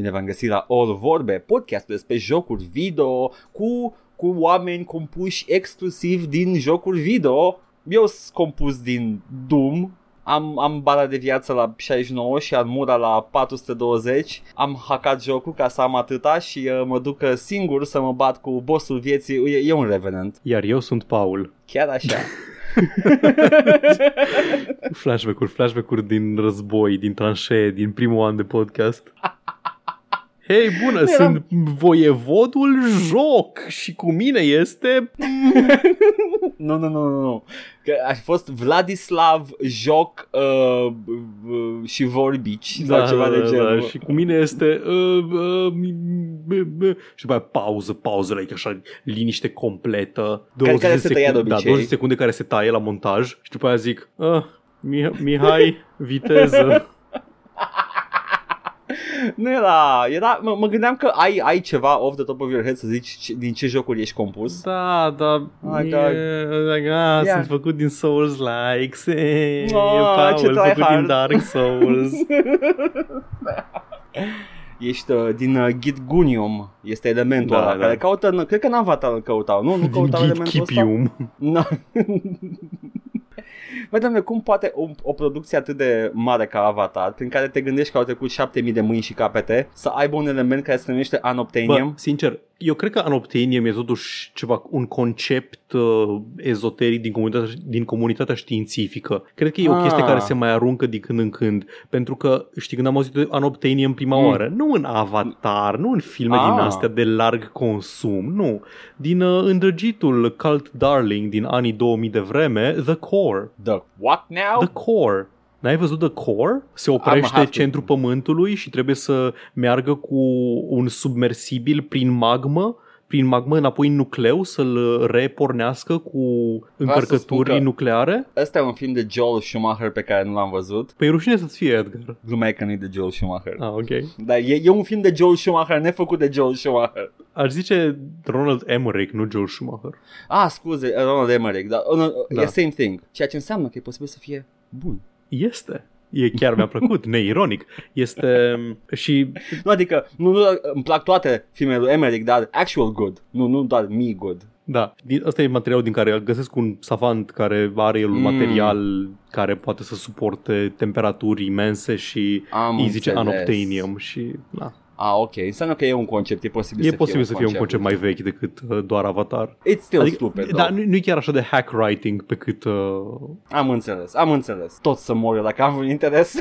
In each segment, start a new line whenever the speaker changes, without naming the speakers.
Bine v-am găsit la All Vorbe, podcastul despre jocuri video cu, cu oameni compuși exclusiv din jocuri video. Eu sunt compus din Doom, am, am bala de viață la 69 și armura la 420 Am hackat jocul ca să am atâta și uh, mă duc uh, singur să mă bat cu bossul vieții E, e un Revenant
Iar eu sunt Paul.
Chiar așa
Flashback-uri, flashback-uri din război, din tranșee, din primul an de podcast. Hei, bună, sunt voievodul joc și cu mine este...
Nu, nu, nu, nu, nu Că a fost Vladislav Joc uh, uh, și Vorbici sau ceva de genul
Da, și cu mine este... Uh, uh, mi- b- b- și după aia pauză, pauză, like așa, liniște completă.
Care-
20
care se tăia de
secunde, Da,
obicei.
20 secunde care se taie la montaj și după aia zic... Uh, Mih- Mihai, viteză.
Nu era, era mă, mă gândeam că ai, ai ceva off the top of your head să zici ce- din ce jocuri ești compus
Da, da,
Oh my
e,
God.
like, ah,
Yeah.
sunt făcut din Souls-likes, e,
Oh, ce
Paul, făcut
tryhard.
din Dark Souls.
Ești uh, din uh, Gitgunium Este elementul
Da,
ăla
da.
care caută, în- cred că în Avatar îl căutau, nu? Nu
din
căutau elementul ăsta?
Gitkipium.
No. Băi, doamne, cum poate o, o producție atât de mare ca Avatar, prin care te gândești că au trecut 7000 de mâini și capete, să aibă un element care se numește
Bă,
Unobtainium?
sincer, eu cred că Unobtainium e totuși ceva, un concept uh, ezoteric din comunitatea, din comunitatea științifică. Cred că e o
Ah.
chestie care se mai aruncă din când în când, pentru că, știi, când am auzit de Unobtainium prima
Mm.
oară, nu în Avatar, nu în filme
Ah.
din astea de larg consum, nu. Din uh, îndrăgitul cult darling din anii 2000 de vreme, The Core.
The what now?
The Core. N-ai văzut The Core? Se
Am
oprește
have to.
centrul pământului și trebuie să meargă cu un submersibil prin magmă prin magmă înapoi în nucleu să-l repornească cu încărcături
că-
nucleare?
Ăsta e un film de Joel Schumacher pe care nu l-am văzut.
Păi e rușine să-ți fie, Edgar.
Glumea că nu e de Joel Schumacher.
Ah, ok.
Dar e, e un film de Joel Schumacher nefăcut de Joel Schumacher.
Aș zice Ronald Emmerich, nu Joel Schumacher.
Ah, scuze, Ronald Emmerich, dar oh, no,
Da.
e same thing. Ceea ce înseamnă că e posibil să fie bun.
Este. E chiar mi-a plăcut, neironic. Este și
Nu, adică, nu, nu, îmi plac toate filmele lui Emmerich, dar actual good. Nu, nu doar me good.
Da, din, ăsta e materialul din care găsesc un savant care are el un
Mm.
material care poate să suporte temperaturi imense și
Am
îi zice
înțeles.
unobtainium și da.
Ah, ok. Înseamnă că e un concept. E posibil,
E
să,
posibil
fie
să fie un concept mai vechi decât uh, doar Avatar.
It's still
Adică,
stupid,
da,
though.
nu, nu e chiar așa de hack writing pe cât uh,
Am înțeles, am înțeles. Tot să mor eu dacă am un interes.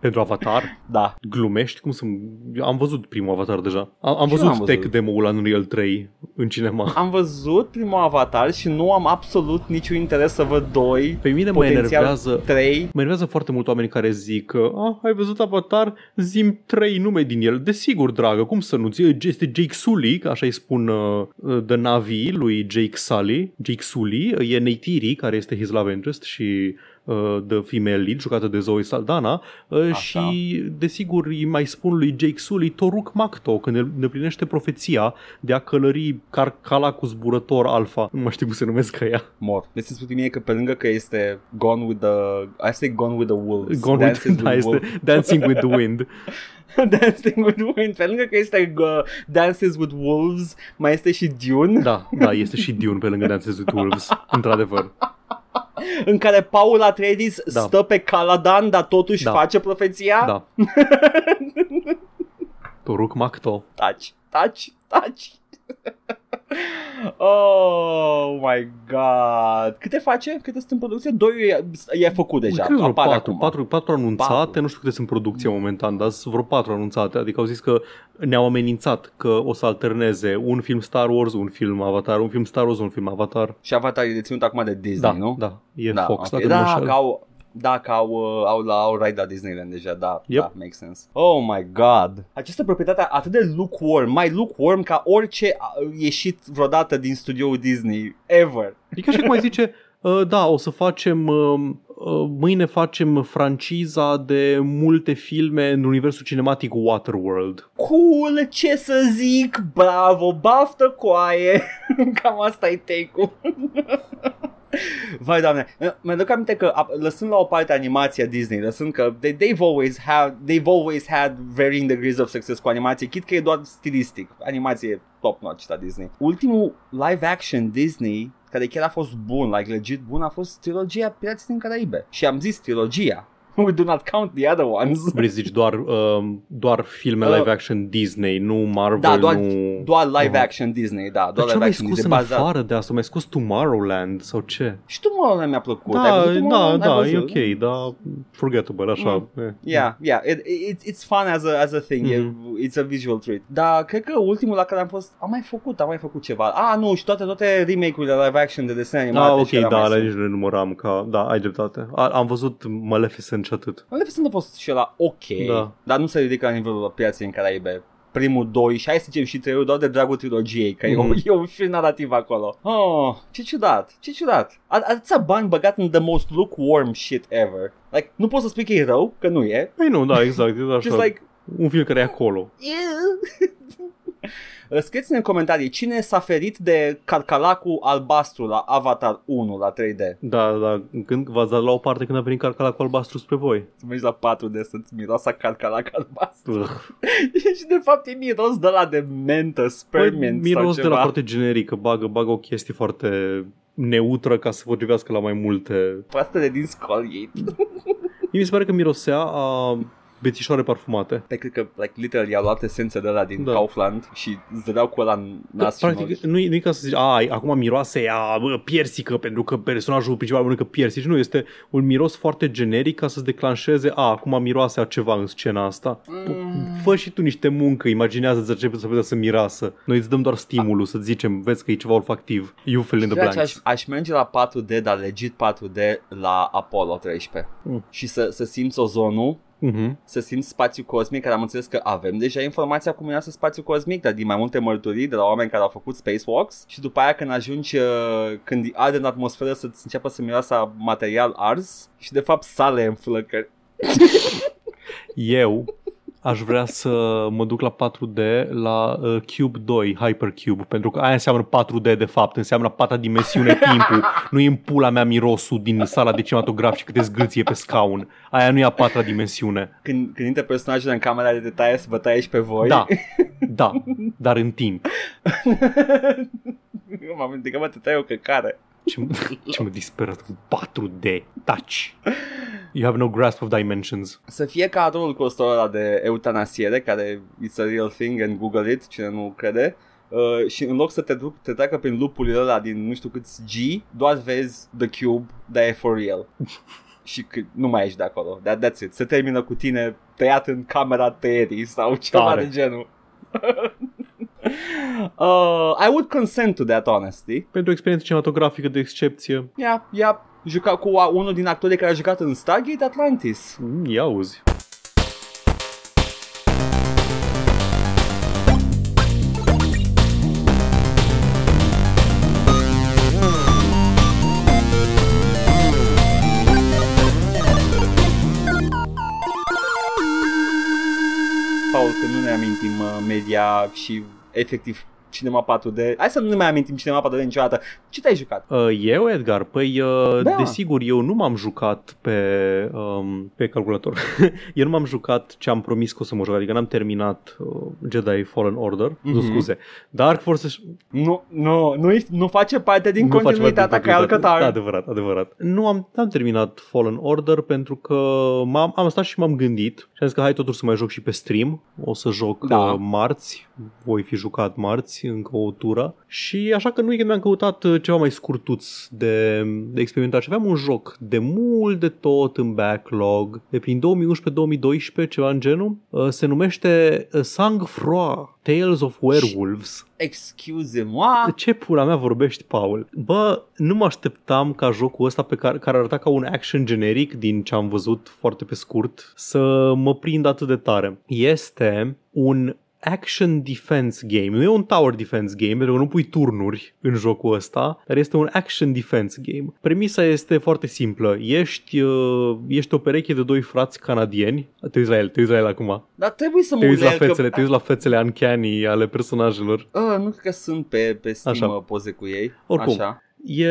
pentru Avatar.
da.
Glumești? Cum să... Eu am văzut primul Avatar deja. Am, am
Și eu
văzut,
am văzut.
tech demo-ul la Unreal 3 în cinema.
Am văzut primul Avatar și nu am absolut niciun interes să văd doi,
Pe mine mă
potențial
enervează
trei.
Mă enervează foarte mult oameni care zic că ah, ai văzut Avatar, zim trei nume din el. Desigur, dragă, cum să nu? Este Jake Sully, că așa îi spun uh, uh, The Navi lui Jake Sully. Jake Sully uh, e Neytiri, care este his love interest și uh, The Female Lead, jucată de Zoe Saldana uh,
Așa.
și desigur îi mai spun lui Jake Sully Toruk Makto când ne îndeplinește profeția de a călări Carcala cu zburător alfa. Nu mai știu cum se numesc ea.
Mor. Deci spune mie că pe lângă că este Gone with the... I say Gone with the Wolves.
Gone with,
Dances
da, este Dancing with the Wind.
Dancing with Wind. Pe lângă că este uh, Dances with Wolves, mai este și Dune,
Da, da, este și Dune pe lângă Dances with Wolves, într-adevăr.
În care Paul Atreides
Da.
stă pe Caladan, dar totuși
Da.
face profeția.
Da. Toruk Makto.
Taci, taci, taci. Oh my god. Câte face? Câte sunt în producție? Doi e, e făcut deja.
Cred că vreo
apare
patru,
acum.
patru, patru anunțate,
Patru.
nu știu câte sunt în producție momentan, dar sunt vreo patru anunțate. Adică au zis că ne-au amenințat că o să alterneze un film Star Wars, un film Avatar, un film Star Wars, un film Avatar.
Și Avatar e deținut acum de Disney,
Da,
nu?
da, e
da,
Fox,
ok.
dacă nu mă
da,
înșel.
că au, da, că au, uh, au, la, au raid la Disneyland deja, da,
Yep.
da, makes sense. Oh my god. Această proprietate atât de lukewarm, mai lukewarm ca orice a ieșit vreodată din studioul Disney, ever.
Adică așa cum ai zice, uh, da, o să facem, uh, uh, mâine facem franciza de multe filme în universul cinematic Waterworld.
Cool, ce să zic, bravo, baftă coaie. Cam asta e take-ul. Vai, doamne, mi aduc aminte că a- lăsând la o parte animația Disney, lăsând că they, they've, always had, they've always had varying degrees of success cu animație, chit că e doar stilistic, animație top-notch la Disney. Ultimul live action Disney care chiar a fost bun, like legit bun, a fost trilogia Pirații din Caraibe. Și am zis trilogia. We do not count the other ones.
Vrei să zici doar, uh, doar filme
Uh,
live action Disney, nu Marvel,
Da, doar,
nu...
doar live
Uh-huh.
action Disney, da,
Dar
doar
ce
live
mai
action
scos
Disney.
în
bazat-
afară de asta? Mai scos Tomorrowland sau ce?
Și tu mă mi-a plăcut. Ai
Da,
văzut
da,
Tomorrowland? Ai
da, e
văzut?
ok, da, forgettable, așa. eh.
Yeah, yeah, it, it, it's fun as a, as a thing,
Mhm.
e, it's a visual treat. Dar cred că ultimul la care am fost, am mai făcut, am mai făcut ceva. Ah, nu, și toate, toate remake-urile live action de desene animate.
Ah, ok,
și care
da,
mai
alea
sunt.
nici nu le număram ca... Da, ai dreptate. A, am văzut Maleficent și atât.
Maleficent a fost și la ok,
Da.
dar nu se ridică la nivelul piaței în Caraibe. Primul, doi și hai să zicem și trei doar de dragul trilogiei, că
Mhm.
e, un, e un fir narrativ acolo. Oh, ce ciudat, ce ciudat. A- Atâția bani băgat în the most lukewarm shit ever. Like, nu poți să spui că e rău, că nu e.
Păi nu, da, exact, e așa.
Just like,
Un film care e acolo.
Scrieți-ne în comentarii cine s-a ferit de carcalacul albastru la Avatar 1 la 3D.
Da, da, când v-ați dat la o parte când a venit carcalacul albastru spre voi.
Să mergi la 4D să-ți miroasa carcalac albastru.
Ugh.
și de fapt e miros de la de mentă,
Păi,
spearmint sau
miros de
ceva.
la foarte generic, că bagă, bagă o chestie foarte neutră ca să potrivească la mai multe.
Pastele din Scolgate.
Mi se pare că mirosea a bețișoare parfumate.
Pe cred că, like, literally, au luat esența de la din
Da.
Kaufland și îți dădeau cu ăla în nas și
Practic,
nori.
nu e, nu e ca să zici, a, acum miroase a bă, piersică pentru că personajul principal mănâncă piersici. Nu, este un miros foarte generic ca să-ți declanșeze, a, acum miroase a ceva în scena asta.
Mm.
Fă și tu niște muncă, imaginează-ți ce să putea să mirasă. Noi îți dăm doar stimulul să zicem, vezi că e ceva olfactiv. You fill in the
Ceea ce aș,
blanks.
aș merge la 4D, dar legit 4D la Apollo 13.
Mm.
Și să, să simți ozonul
Mhm.
să simți spațiu cosmic, care am înțeles că avem deja informația cum era spațiu cosmic, dar din mai multe mărturii de la oameni care au făcut spacewalks și după aia când ajungi, uh, când arde în atmosferă să-ți înceapă să miroasă material ars și de fapt sale în flăcări.
Eu aș vrea să mă duc la 4D la uh, Cube 2, Hypercube, pentru că aia înseamnă 4D de fapt, înseamnă pata dimensiune timpul, nu e în pula mea mirosul din sala de cinematograf și câte zgâlție pe scaun. Aia nu e a patra dimensiune.
Când, când intră personajele în camera de detaie să vă taie și pe voi.
Da, da, dar în timp.
M-am gândit că mă te taie o căcare.
Ce, ce mă disperă cu 4D, touch. You have no grasp of dimensions.
Să fie ca atunul costul ăla de eutanasiere, care it's a real thing and Google it, cine nu crede. Uh, și în loc să te, duc, te treacă prin lupul ăla din nu știu câți G, doar vezi The Cube, dar e for real. și că nu mai ești de acolo. That, that's it. Se termină cu tine tăiat în camera tăierii sau ceva
Tare.
de genul. uh, I would consent to that, honestly.
Pentru o experiență cinematografică de excepție,
Yeah, yeah. Juca cu a- unul din actorii care a jucat în Stargate Atlantis.
mm, ia auzi.
Paul, că nu ne amintim uh, media și efectiv Cinema 4D. Hai să nu ne mai amintim Cinema 4D niciodată. Ce te-ai jucat?
Uh, eu, Edgar? Păi, uh,
Da.
desigur, eu nu m-am jucat pe, um, pe calculator. eu nu m-am jucat ce am promis că o să mă joc, adică n-am terminat uh, Jedi Fallen Order, mm-hmm. nu
Mhm.
scuze. Dark Forces
Nu, nu, nu, nu face parte din
nu face
continuitatea
parte
ca
din
Alcătar.
continuitate. Adevărat, adevărat. Nu am, n-am terminat Fallen Order pentru că m-am, am stat și m-am gândit și am zis că hai totuși să mai joc și pe stream. O să joc
Da.
uh, marți, voi fi jucat marți, încă o tură. Și așa că nu weekend mi-am căutat uh, ceva mai scurtuț de, de experimentat. Și aveam un joc de mult de tot în backlog, de prin 2011-2012, ceva în genul. Uh, Se numește uh, Sang-Froid, Tales of Werewolves.
Excuse-moi.
De ce pula mea vorbești, Paul? Bă, nu mă așteptam ca jocul ăsta pe care, care arăta ca un action generic din ce am văzut foarte pe scurt să mă prind atât de tare. Este un action defense game. Nu e un tower defense game, pentru că nu pui turnuri în jocul ăsta, dar este un action defense game. Premisa este foarte simplă. Ești, uh, ești o pereche de doi frați canadieni. Te uiți la el, te uiți la el acum.
Dar trebuie să mă
Te uiți la
uit el
fețele,
că...
te uiți la fețele uncanny ale personajelor.
Uh, nu cred că sunt pe, pe Steam
Așa.
Așa. poze cu ei.
Oricum.
Așa.
E,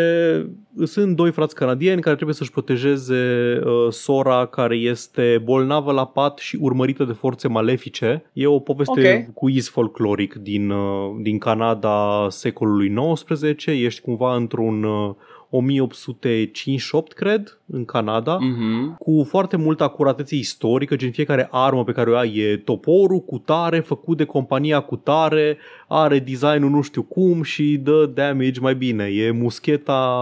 sunt doi frați canadieni care trebuie să-și protejeze uh, sora care este bolnavă la pat și urmărită de forțe malefice. E o poveste
Ok.
cu iz folcloric din, uh, din Canada secolului XIX. Ești cumva într-un uh, 1858, cred, în Canada
Mhm.
cu foarte multă acuratețe istorică, gen fiecare armă pe care o ai e toporul cu tare, făcut de compania cu tare, are designul nu știu cum și dă damage mai bine. E muscheta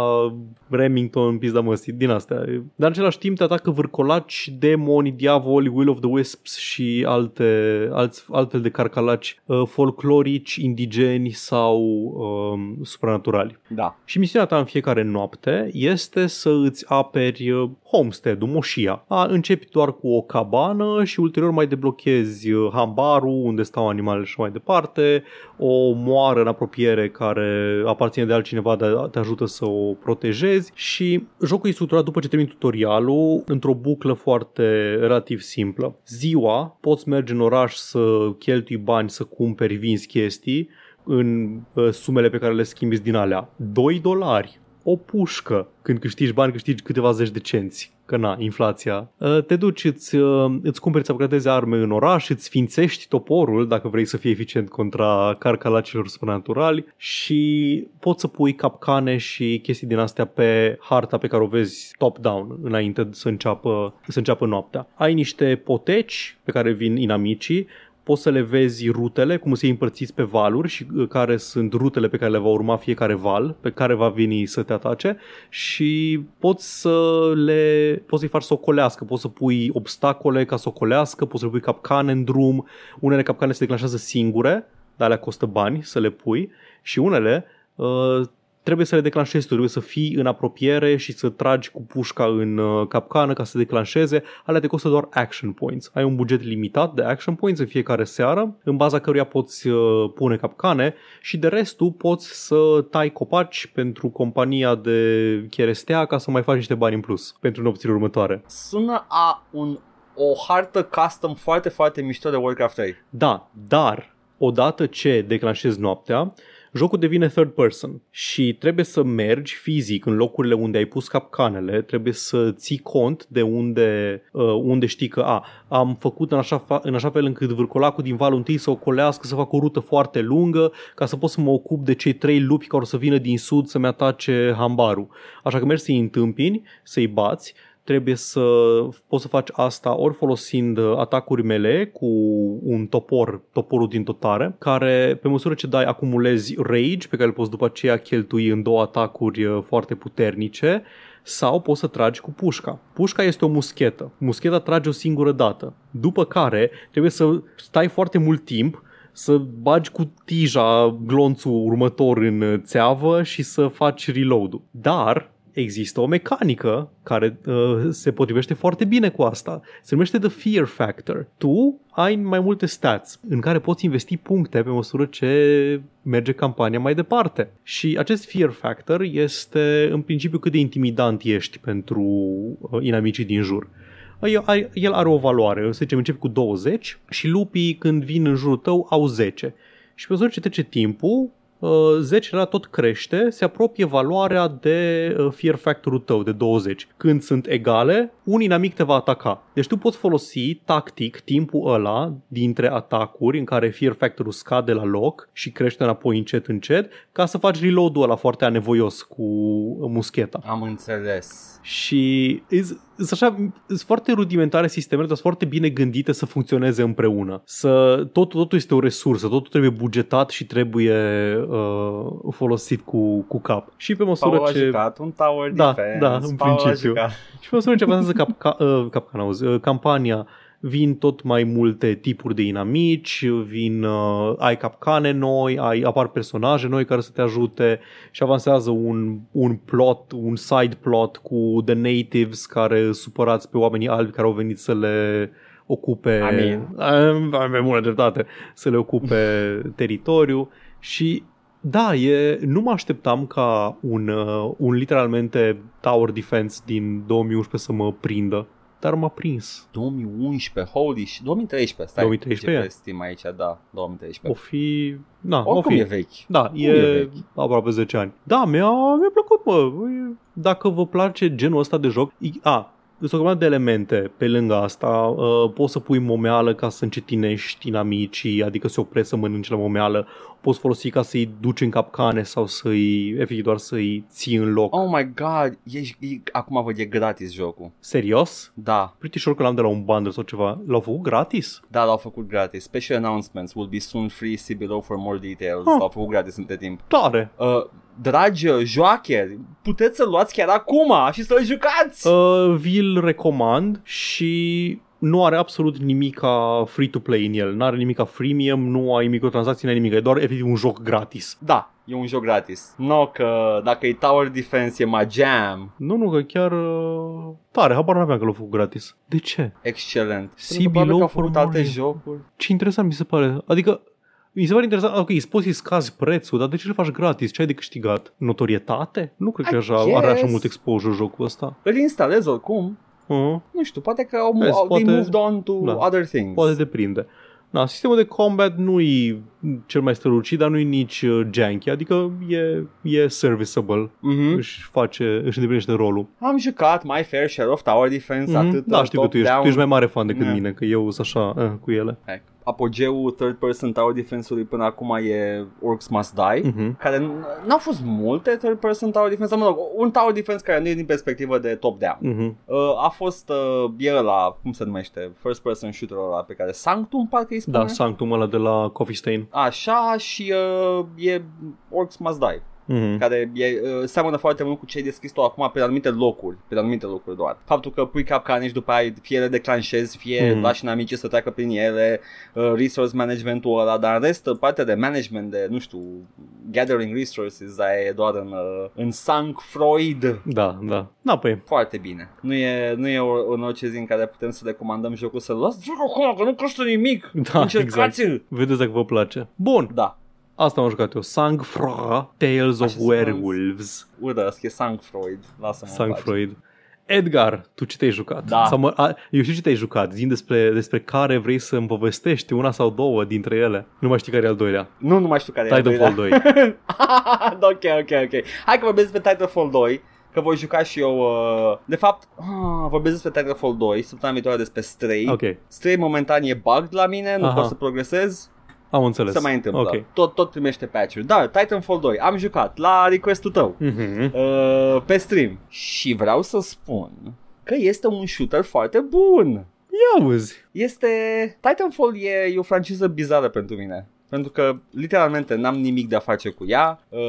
Remington, pizda măsii, din astea. Dar în același timp te atacă vârcolaci, demoni, diavoli, Will of the Wisps și alte, alți, altfel de carcalaci uh, folclorici, indigeni sau um, supranaturali.
Da.
Și misiunea ta în fiecare noapte este să îți aperi uh, homestead-ul, moșia. A, începi doar cu o cabană și ulterior mai deblochezi uh, hambarul unde stau animalele și mai departe, o moară în apropiere care aparține de altcineva, dar te ajută să o protejezi și jocul e structurat după ce termini tutorialul într-o buclă foarte relativ simplă. Ziua poți merge în oraș să cheltui bani să cumperi, vinzi chestii, în uh, sumele pe care le schimbi din alea. 2 dolari, o pușcă. Când câștigi bani, câștigi câteva zeci de cenți. Că na, inflația. Uh, Te duci, îți, uh, îți cumperi, îți upgradezi arme în oraș, îți sfințești toporul dacă vrei să fii eficient contra carcalacilor supranaturali și poți să pui capcane și chestii din astea pe harta pe care o vezi top-down înainte să înceapă, să înceapă noaptea. Ai niște poteci pe care vin inamicii, poți să le vezi rutele, cum se împărțiți pe valuri și uh, care sunt rutele pe care le va urma fiecare val, pe care va veni să te atace și poți să le poți să-i faci să ocolească, poți să pui obstacole ca să ocolească, poți să le pui capcane în drum, unele capcane se declanșează singure, dar alea costă bani să le pui și unele uh, trebuie să le declanșezi tu, trebuie să fii în apropiere și să tragi cu pușca în uh, capcană ca să declanșeze. Alea te costă doar action points. Ai un buget limitat de action points în fiecare seară, în baza căruia poți uh, pune capcane și de restul poți să tai copaci pentru compania de cherestea ca să mai faci niște bani în plus pentru nopțile următoare.
Sună a un, o hartă custom foarte, foarte mișto de Warcraft 3.
Da, dar odată ce declanșezi noaptea, jocul devine third person și trebuie să mergi fizic în locurile unde ai pus capcanele, trebuie să ții cont de unde, uh, unde știi că a, am făcut în așa, fa- în așa fel încât vârcolacul din valul întâi să ocolească, să fac o rută foarte lungă ca să pot să mă ocup de cei trei lupi care o să vină din sud să-mi atace hambarul. Așa că mergi să-i întâmpini, să-i bați, trebuie să poți să faci asta ori folosind uh, atacuri mele cu un topor, toporul din totare, care pe măsură ce dai acumulezi rage, pe care îl poți după aceea cheltui în două atacuri uh, foarte puternice, sau poți să tragi cu pușca. Pușca este o muschetă. Muscheta trage o singură dată. După care trebuie să stai foarte mult timp să bagi cu tija glonțul următor în țeavă și să faci reload-ul. Dar există o mecanică care uh, se potrivește foarte bine cu asta. Se numește The Fear Factor. Tu ai mai multe stats în care poți investi puncte pe măsură ce merge campania mai departe. Și acest Fear Factor este în principiu cât de intimidant ești pentru uh, inamicii din jur. El are, el are o valoare, să zicem, începi cu 20 și lupii când vin în jurul tău au 10. Și pe măsură ce trece timpul, uh, 10 la tot crește, se apropie valoarea de uh, fear factor-ul tău de 20. Când sunt egale, un inamic te va ataca. Deci tu poți folosi tactic timpul ăla dintre atacuri în care fear factor-ul scade la loc și crește înapoi încet încet ca să faci reload-ul ăla foarte anevoios cu muscheta.
Am înțeles.
Și sunt așa, sunt foarte rudimentare sistemele, dar sunt foarte bine gândite să funcționeze împreună. Să, tot, totul este o resursă, totul trebuie bugetat și trebuie uh, folosit cu, cu cap. Și pe măsură
Paul a
ce...
jucat un tower
Da,
defense.
da, în
Paul a
principiu.
jucat.
Și pe măsură ce avansează cap, ca, uh, capcana, auzi, uh, campania, vin tot mai multe tipuri de inamici, vin, uh, ai capcane noi, ai, apar personaje noi care să te ajute și avansează un, un plot, un side plot cu The Natives care sunt supărați pe oamenii albi care au venit să le ocupe,
Amin.
Am- am pe bună dreptate, să le ocupe teritoriu și da, e, nu mă așteptam ca un, uh, un literalmente tower defense din 2011 să mă prindă. Dar m-a prins.
2011, holy shit, 2013, stai.
2013?
Ce pe Steam aici, da, 2013.
O fi... Da, o
Oricum
fi.
e vechi.
Da,
e
e,
vechi.
aproape 10 ani. Da, mi-a, mi-a plăcut, mă. E- Dacă vă place genul ăsta de joc... i- A, sunt o grămadă de elemente pe lângă asta. Uh, poți să pui momeală ca să încetinești inamicii, adică se opresc să mănânci la momeală. Poți folosi ca să-i duci în capcane sau să-i, efectiv, doar să-i ții în loc.
Oh my god, e, e, acum văd, e gratis jocul.
Serios?
Da,
Pretty sure că l-am de la un bundle sau ceva. L-au făcut gratis?
da, l-au făcut gratis. Special announcements will be soon free, see below for more details.
Huh.
L-au făcut gratis între timp.
Tare!
Uh, dragi uh, joacheri, puteți să-l luați chiar acum și să-l jucați!
Uh, vi-l recomand și nu are absolut nimic ca free-to-play în el. Nu are nimic ca freemium, nu ai microtransacții, nu ai nimic. E doar efectiv un joc gratis.
Da, e un joc gratis. No, că dacă e Tower Defense e mai jam.
Nu, nu, că chiar uh, tare. Habar n-aveam că l-au făcut gratis. De ce?
Excelent.
See
Pentru că probabil că
below
au
for
făcut
more
alte
info.
jocuri.
Ce interesant mi se pare. Adică mi se pare interesant, ok, îți poți să-i scazi prețul, dar de ce le faci gratis? Ce ai de câștigat? Notorietate? Nu cred că
I
așa, are așa
guess.
mult exposure jocul ăsta.
Îl instalez oricum.
Uh-huh.
Nu știu, poate că au,
Vezi,
au they
poate-
moved on to
da,
other things.
Poate deprinde. Da, sistemul de combat nu e cel mai strălucit, dar nu e nici uh, janky, adică e, e serviceable,
Mhm.
își face, își îndeplinește rolul.
Am jucat my fair share of Tower Defense,
Mhm.
atât
Da, știu că tu ești, tu ești mai mare fan decât
Yeah.
mine, că eu sunt așa uh, cu ele.
Hai. Apogeul third person Tower Defense-ului până acum e Orcs Must Die.
Mhm.
Care n- n-au fost multe third person Tower Defense, mă rog, un Tower Defense care nu e din perspectivă de top-down.
Mhm.
Uh, a fost, uh, e ăla, cum se numește, first person shooter ăla pe care Sanctum parcă îi spune.
Da, Sanctum ăla de la Coffee Stain.
Așa și uh, e Orcs Must Die,
Mhm.
care e, uh, seamănă foarte mult cu ce ai descris tu acum pe anumite locuri, pe anumite locuri doar. Faptul că pui capcane și după aia fie le declanșezi, fie
Mhm.
lași inamicii să treacă prin ele, uh, resource management-ul ăla, dar în rest, partea de management, de, nu știu, gathering resources, aia e doar în, uh, în Sank Freud.
Da, da. Da, păi,
Foarte bine. Nu e, nu e o, în orice zi în care putem să recomandăm jocul să-l luați. Jocul acum, că nu costă nimic.
Da,
Încercați-l.
vedeți dacă vă place. Bun,
Da.
Asta am jucat eu. Sangfra, Tales of
Așa se
Werewolves.
Urăsc, e Sank Freud. Lasă-mă în
Sang
pace.
Freud. Edgar, tu ce te-ai jucat?
Da.
Sau mă, a, eu știu ce te-ai jucat. Zim despre, despre care vrei să îmi povestești, una sau două dintre ele. Nu mai știi care e al doilea.
Nu, nu mai știu care e al
Titanfall
doilea.
2.
ok, ok, ok. Hai că vorbesc despre Titanfall 2 că voi juca și eu uh, De fapt, uh, vorbesc despre Titanfall 2 Săptămâna viitoare despre Stray
Ok,
Stray momentan e bugged la mine Nu
Aha.
pot să progresez
am înțeles.
Se mai întâmplă
Ok.
tot, tot primește patch-uri Dar Titanfall 2 am jucat La request-ul tău
Mhm.
uh, Pe stream Și vreau să spun Că este un shooter foarte bun
Ia uzi.
este Titanfall e, e o franciză bizară pentru mine pentru că literalmente n-am nimic de a face cu ea uh,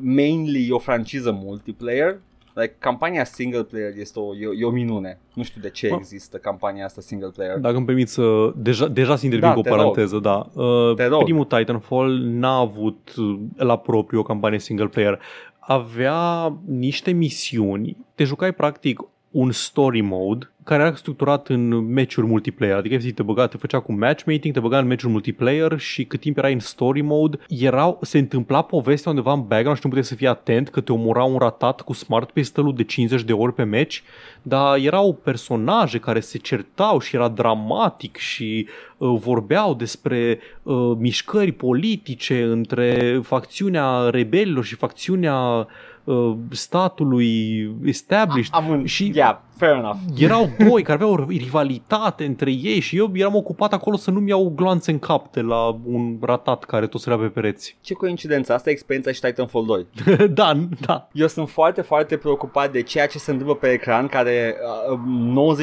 mainly e o franciză multiplayer like, campania single player este o, e, o- e o minune nu știu de ce
Ah.
există campania asta single player
Dacă îmi permiți să... Deja, deja să intervin
Da,
cu o
te rog.
paranteză, da. Uh,
Te rog.
primul Titanfall n-a avut uh, la propriu o campanie single player. Avea niște misiuni. Te jucai practic un story mode care era structurat în meciuri multiplayer, adică efectiv te băga, te făcea cu matchmaking, te băga în meciuri multiplayer și cât timp erai în story mode, erau, se întâmpla povestea undeva în background și nu puteai să fii atent că te omora un ratat cu smart pistol de 50 de ori pe meci, dar erau personaje care se certau și era dramatic și uh, vorbeau despre uh, mișcări politice între facțiunea rebelilor și facțiunea uh, statului established
am un,
și
yeah, fair enough
erau doi care aveau o rivalitate între ei și eu eram ocupat acolo să nu-mi iau gloanțe în cap de la un ratat care tot sărea pe pereți.
ce coincidență asta e experiența și Titanfall 2
da, da.
Eu sunt foarte, foarte preocupat de ceea ce se întâmplă pe ecran, care uh,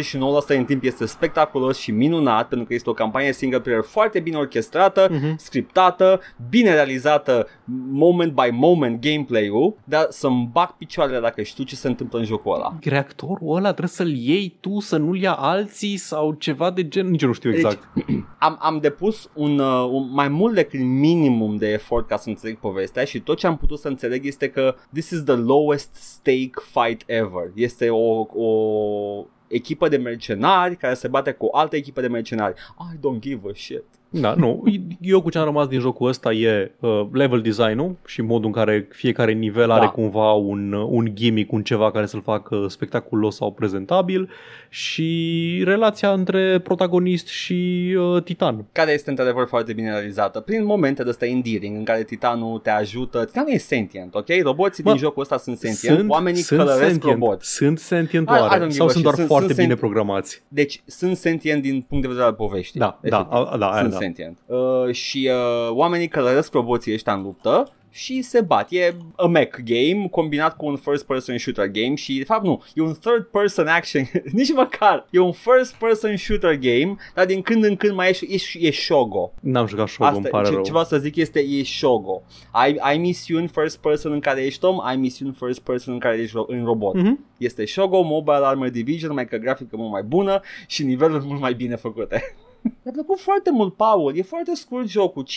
99% din timp este spectaculos și minunat, pentru că este o campanie single player foarte bine orchestrată,
Mhm.
scriptată, bine realizată, moment by moment gameplay-ul, dar să-mi bag picioarele dacă știu ce se întâmplă în jocul ăla.
Reactorul ăla trebuie să-l iei tu, să nu-l ia alții sau ceva de gen, nici eu nu știu exact.
Am, am depus un, uh, un mai mult decât minimum de efort ca să înțeleg povestea și tot ce am putut să înțeleg este că this is the lowest stake fight ever. Este o, o echipă de mercenari care se bate cu o altă echipă de mercenari. I don't give a shit.
Da, nu. Eu cu ce am rămas din jocul ăsta e uh, level design-ul și modul în care fiecare nivel
Da.
are cumva un, uh, un gimmick, un ceva care să-l facă spectaculos sau prezentabil și relația între protagonist și uh, titan.
care este într-adevăr foarte bine realizată, prin momente de ăsta endearing în care titanul te ajută. Titanul e sentient, ok? Roboții
Bă,
din jocul ăsta sunt sentient, oamenii călăresc
sentient,
roboți.
Sunt sentient
I- I
oare?
don't give
Sau
a
sunt
shit.
doar
Sunt-
foarte
sunt
bine
sent-
programați?
Deci sunt sentient din punct de vedere al poveștii.
Da, da,
efectiv.
a- da, aia
sunt
da.
Sentient. Uh, și uh, oamenii călăresc roboții ăștia în luptă și se bat. E a mech game combinat cu un first person shooter game și de fapt nu, e un third person action, nici măcar. E un first person shooter game, dar din când în când mai e, e, e shogo.
N-am jucat show îmi pare
ce,
rău.
ce vreau să zic este e shogo. Ai, ai misiuni first person în care ești om, ai misiuni first person în care ești ro- în robot.
Mhm.
Este Shogo Mobile Armor Division, numai că grafică mult mai bună și niveluri mult mai bine făcute. Mi-a plăcut foarte mult, Paul. E foarte scurt jocul. 5-6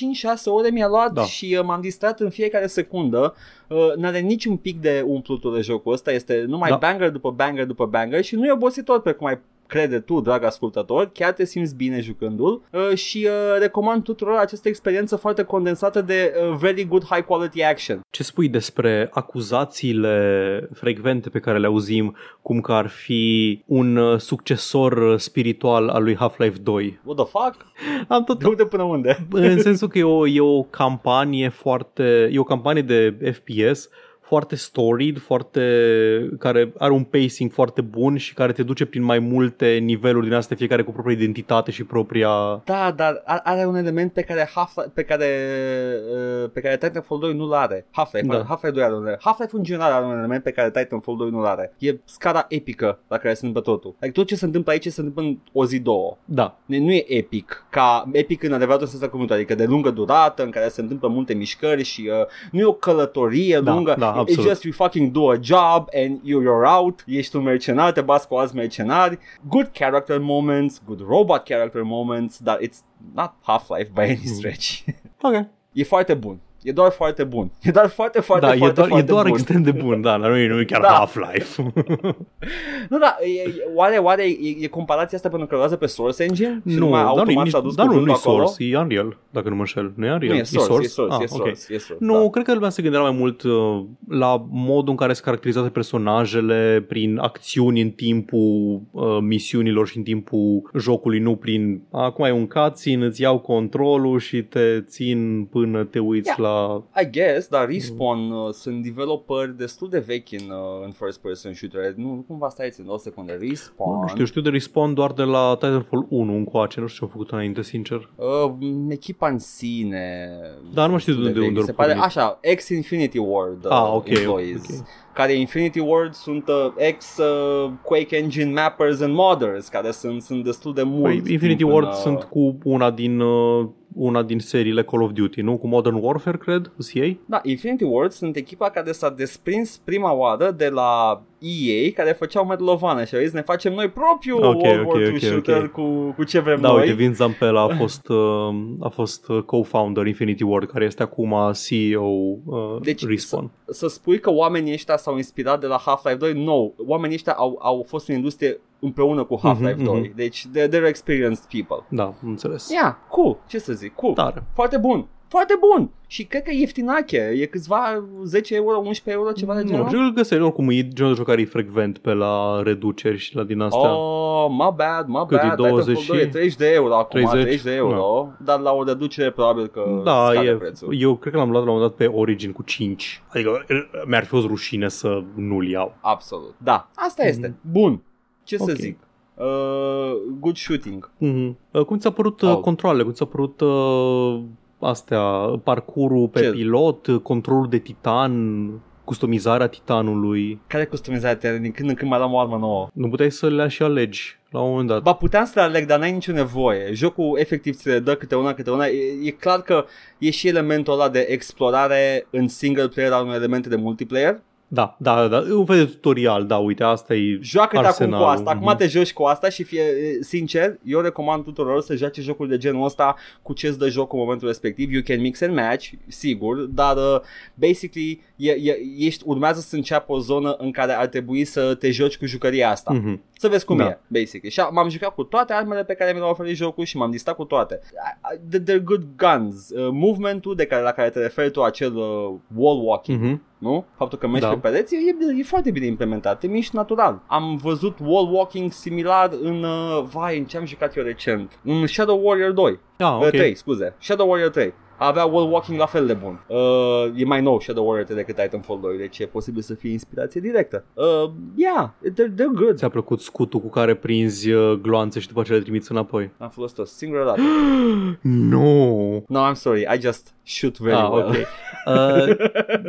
ore mi-a luat
Da.
și uh, m-am distrat în fiecare secundă. Uh, n-are niciun pic de umplutură jocul ăsta. Este numai
Da.
banger după banger după banger și nu e obositor pe cum ai crede tu, drag ascultător, chiar te simți bine jucându-l uh, și uh, recomand tuturor această experiență foarte condensată de uh, very good high quality action.
Ce spui despre acuzațiile frecvente pe care le auzim cum că ar fi un uh, succesor uh, spiritual al lui Half-Life 2?
What the fuck?
Am tot
De unde până unde?
în sensul că e o, e o campanie foarte e o campanie de FPS foarte storied, foarte, care are un pacing foarte bun și care te duce prin mai multe niveluri din astea, fiecare cu propria identitate și propria...
Da, dar a- are un element pe care Half pe care uh, pe care Titanfall 2 nu-l are. Half-Life,
Da.
da. Half-Life 2 are un element. Half-Life în general are un element pe care Titanfall 2 nu-l are. E scara epică la care se întâmplă totul. Adică tot ce se întâmplă aici se întâmplă în o zi, două.
Da,
Nu nu e epic, ca epic în adevăratul sens al cuvântului, adică de lungă durată, în care se întâmplă multe mișcări și uh, nu e o călătorie
Da,
lungă,
da,
it's
absolut.
just you fucking do a job and you, you're out, ești un mercenar, te bați cu alți mercenari, good character moments, good robot character moments, dar it's not Half-Life by any
Mm.
stretch.
ok.
e foarte bun. E doar foarte bun. E doar foarte, foarte,
da,
foarte,
e doar,
foarte
e doar
bun.
extrem de bun, da, dar nu e, nu e chiar
Da.
Half-Life.
Nu, da, e, e- oare, oare e, e comparația asta pentru că lucrează pe Source Engine? Și
nu,
numai
dar nu,
automat
e
s-a
nici,
dus
dar nu,
cuvântul
nu e
acolo?
Source, e Unreal, dacă nu mă înșel. Nu e Unreal,
Nu, e Source, e Source,
Ah,
e
ok.
Source, e Source.
Nu,
da.
cred că lumea se gândea mai mult uh, la modul în care sunt caracterizate personajele prin acțiuni în timpul uh, misiunilor și în timpul jocului, nu prin acum ai un cutscene, îți iau controlul și te țin până te uiți
Yeah.
la...
I guess, dar Respawn uh, sunt developeri destul de vechi în, uh, în first person shooter. Nu, nu cumva stai țin o secundă. Respawn.
Nu știu, știu de Respawn doar de la Titanfall 1 încoace, nu știu ce au făcut înainte, sincer.
Uh, echipa în sine
Dar nu mai știu de
destul
unde-
vechi.
unde
Se
au
pare
pornit.
așa, ex-Infinity Ward uh,
Ah, ok,
employees
ok.
Care Infinity Ward sunt uh, ex uh, Quake Engine mappers and modders Care sunt, sunt destul de mult
Păi, Infinity
timp
Ward
în, uh,
sunt cu una din, uh, una din seriile Call of Duty, nu? Cu Modern Warfare, cred, sunt ei?
Da, Infinity Ward sunt echipa care s-a desprins prima oară de la EA care făceau Medal of Honor și au zis ne facem noi propriul
Ok,
World
ok,
War II
ok,
shooter
ok.
Cu, cu ce vrem
Da,
noi.
uite, Vince Zampella a fost, uh, a fost uh, co-founder Infinity Ward, care este acum CEO uh,
Deci,
Respawn.
Să spui că oamenii ăștia s-au inspirat de la Half-Life 2, no. Oamenii ăștia au, au fost în industrie împreună cu Half-Life
Mhm,
2.
mhm.
Deci they're, they're experienced people.
Da, am înțeles.
Yeah, cool. Ce să zic, cool.
Tare.
Foarte bun. Foarte bun. Și cred că e ieftinache. E câțiva 10 euro, 11 euro, ceva de
Nu,
genul.
și îl găsești, oricum e genul de jocare frecvent pe la reduceri și la din astea.
Oh, my bad, my
Cât e,
bad.
20
Titanfall 2 e 30 de euro acum,
30?
30, de euro. Dar la o reducere probabil că
da,
scade
e,
prețul.
eu cred că l-am luat la un moment dat pe Origin cu 5. Adică uh, mi-ar fi fost rușine să nu-l iau.
Absolut. Da, asta
Mhm.
este. Bun. Ce să
Ok.
zic? Uh, good shooting.
Mm-hmm. Cum ți-a părut uh,
Oh.
controlele? Cum ți-a părut uh, astea, parcurul pe
Ce?
pilot, uh, controlul de titan, customizarea titanului?
Care customizarea te din când în când mai luam o armă nouă?
Nu puteai să le și alegi la un moment dat.
Ba puteam să le aleg, dar n-ai nicio nevoie. Jocul efectiv ți le dă câte una, câte una. E, e clar că e și elementul ăla de explorare în single player al unor elemente de multiplayer.
Da, da, da, un fel de tutorial, da, uite, asta e
Joacă-te acum cu
arsenalul.
asta, acum
Mhm.
te joci cu asta și fie sincer, eu recomand tuturor să joace jocuri de genul ăsta cu ce-ți dă jocul în momentul respectiv. You can mix and match, sigur, dar uh, basically e, e, ești, urmează să înceapă o zonă în care ar trebui să te joci cu jucăria asta.
Mhm.
Să vezi cum
Da.
e, basically. Și m-am jucat cu toate armele pe care mi le-au oferit jocul și m-am distat cu toate. I- I- They're good guns. Uh, movementul de care, la care te referi tu, acel uh, wall walking,
Mhm.
Nu? Faptul că mergi
Da.
pe pereți e, e, e foarte bine implementat, te miști natural. Am văzut wall walking similar în, uh, vai, în ce am jucat eu recent, în Shadow Warrior 2,
Ah,
uh,
ok.
3, scuze, Shadow Warrior 3. Avea wall walking la fel de bun. Uh, e mai nou Shadow Warrior 3 decât Titanfall 2, deci e posibil să fie inspirație directă. Uh, yeah, they're, they're good.
Ți-a plăcut scutul cu care prinzi uh, gloanțe și după aceea le trimiți înapoi?
Am folosit o singură dată.
no!
No, I'm sorry, I just shoot very
Ah,
well.
ok. Uh,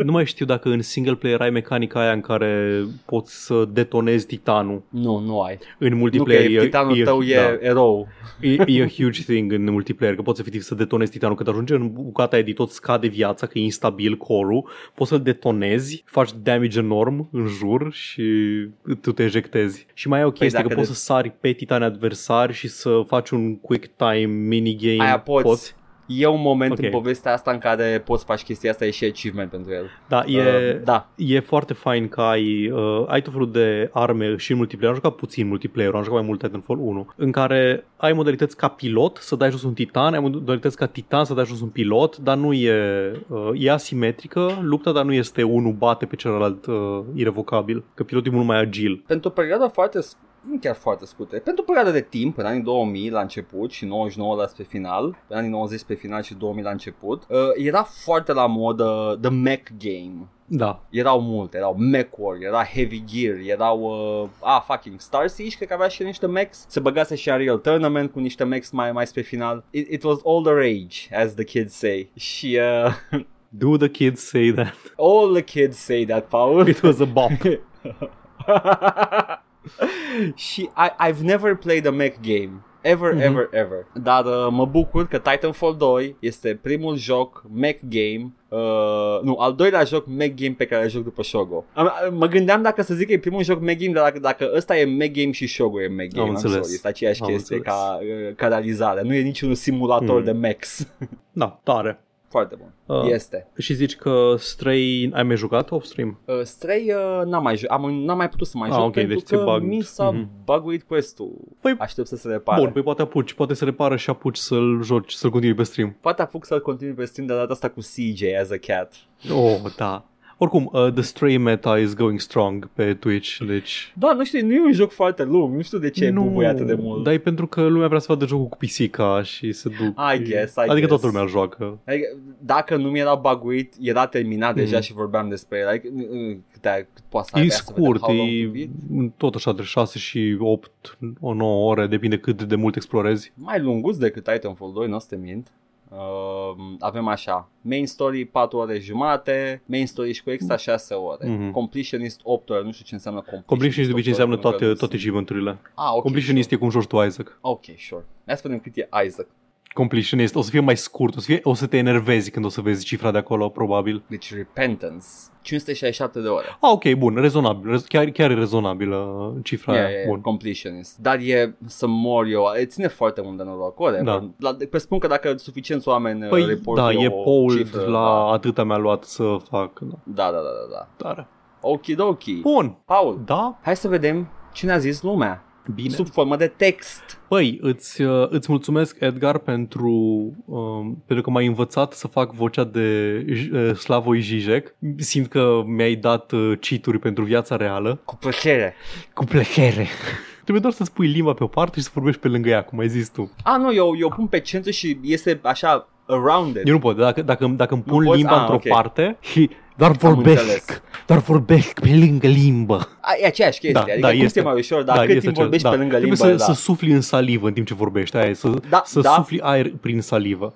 nu mai știu dacă în single player ai mecanica aia în care poți să detonezi titanul.
Nu, nu ai.
În
Nu că
multiplayer
e, titanul tău e
da,
erou.
e, e a huge thing în multiplayer, că poți efectiv să detonezi titanul. Când ajunge în bucata aia de tot scade viața, că e instabil core-ul, poți să-l detonezi, faci damage enorm în jur și tu te ejectezi. Și mai e o chestie,
dacă
că poți
de-
să sari pe titani adversari și să faci un quick time minigame.
Aia poți.
poți.
E un moment
Ok.
în povestea asta în care poți face chestia asta, e și achievement pentru el.
Da, e,
Uh, da.
E foarte fain că ai, uh, ai tot felul de arme și în multiplayer. Am jucat puțin multiplayer, am jucat mai mult Titanfall 1, în care ai modalități ca pilot să dai jos un titan, ai modalități ca titan să dai jos un pilot, dar nu e, uh, e asimetrică lupta, dar nu este unul bate pe celălalt uh, irrevocabil, că pilotul e mult mai agil.
Pentru o perioadă foarte sc- nu chiar foarte scurtă, pentru o perioadă de timp, în anii 2000 la început și 99 la spre final, în anii 90 pe final și 2000 la început, uh, era foarte la modă the mech game.
Da,
Erau multe, erau mech war, era heavy gear, erau, uh, ah, fucking Star Siege, cred că avea și niște mechs, se băgase și Unreal Tournament cu niște mechs mai, mai spre final. It, it was all the rage, as the kids say. Și uh,
do the kids say that?
all the kids say that, Paul.
It was a bop.
și I, I've never played a mech game. Ever,
Mhm.
mm-hmm. ever, ever. Dar uh, mă bucur că Titanfall 2 este primul joc mech game Uh, nu, al doilea joc mech game pe care îl joc după Shogo. Am, mă gândeam dacă să zic că e primul joc mech game, dar dacă, dacă ăsta e mech game și Shogo e mech game.
Am
I'm
înțeles.
sorry, Este aceeași
Am
chestie
înțeles.
ca, uh, ca realizare. Nu e niciun simulator
Mm.
de mechs.
Da, tare.
Foarte bun.
Uh.
Este.
Și zici că Stray ai mai jucat off-stream?
Uh, Stray uh, n-am mai, ju- am, n-am mai putut să mai
Ah,
joc
ok,
pentru
deci ți-e
că
bugged.
mi s-a
Mhm.
buguit quest-ul.
Păi,
Aștept să se repare.
Bun, păi poate apuci, poate să repară și apuci să-l joci, să-l continui pe stream.
Poate apuc să-l continui pe stream de data asta cu CJ as a cat.
Oh, da. Oricum, uh, The Stray meta is going strong pe Twitch, deci...
Da, nu știu, nu e un joc foarte lung, nu știu de ce nu, bubuie atât de mult.
Dar e pentru că lumea vrea să vadă jocul cu pisica și se duc.
I guess, I
adică
guess.
toată lumea îl joacă.
Adică, dacă nu mi era baguit, era terminat
Mm.
deja și vorbeam despre el. Adică, uh, câte, cât poate să
E
avea să vedem
scurt,
how long
e
to beat?
tot așa de 6 și 8, o 9 ore, depinde cât de mult explorezi.
Mai lunguț decât Titanfall 2, nu o să te mint. Uh, avem așa Main story 4 ore jumate Main story și cu extra 6 ore
Mhm.
Completionist 8 ore Nu știu ce înseamnă completionist
Completionist de obicei înseamnă
8 ore,
toate,
pentru că
toate achievementurile.
Ah, ok,
Completionist
sure.
e cum joci tu, Isaac.
Ok, sure Hai să vedem cât e Isaac
Completionist o să fie mai scurt, o să, fie, o să te enervezi când o să vezi cifra de acolo, probabil.
Deci Repentance 567 de ore
Ah, ok, bun, rezonabil, rez- chiar, chiar e rezonabilă cifra
yeah,
aia,
yeah, yeah,
bun.
completionist. Dar e să mor eu, e ține foarte mult de noroc, ore.
Da.
La, pe spun că dacă suficienți oameni
Păi,
report
da, e
o
polled
cifră,
la
Da,
atâta mi-a luat să fac, da,
da, da, da, da, da.
tare.
Okidoki.
Bun,
Paul,
da,
hai să vedem ce ne-a zis lumea.
Bine.
Sub formă de text.
Păi, îți, uh, îți mulțumesc, Edgar, pentru, um, pentru că m-ai învățat să fac vocea de uh, Slavoj Žižek. Simt că mi-ai dat uh, cheat pentru viața reală.
Cu plăcere.
Cu plăcere. Trebuie doar să-ți pui limba pe o parte și să vorbești pe lângă ea, cum ai zis tu.
A, nu, eu, eu pun pe centru și este așa around it.
Eu nu pot, dacă, dacă, dacă îmi pun
poți?
limba
Ah,
într-o
ok.
parte și doar
înțeles.
vorbesc, doar vorbesc pe lângă limbă.
A, e aceeași chestie,
Da,
adică
da,
cum
este.
este mai ușor, dar cât
este
timp
acel-
vorbești
da.
pe lângă
Trebuie
limbă,
să,
da.
să sufli în salivă în timp ce vorbești, aia e, să,
Da,
să
da.
sufli aer prin salivă.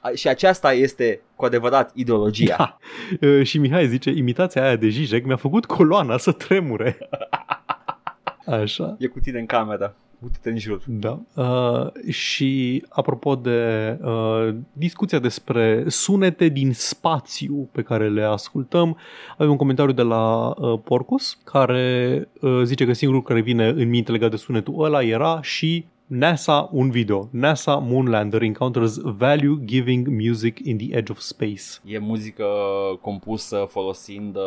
A, Și aceasta este cu adevărat ideologia.
Da. Uh, și Mihai zice, imitația aia de Zizek mi-a făcut coloana să tremure. Așa.
E cu tine în cameră. Uite-te în jur.
Da. Uh, și apropo de uh, discuția despre sunete din spațiu pe care le ascultăm, avem un comentariu de la uh, Porcus care uh, zice că singurul care vine în minte legat de sunetul ăla era și NASA, un video. NASA Moonlander encounters value giving music in the edge of space.
E muzică compusă folosind uh,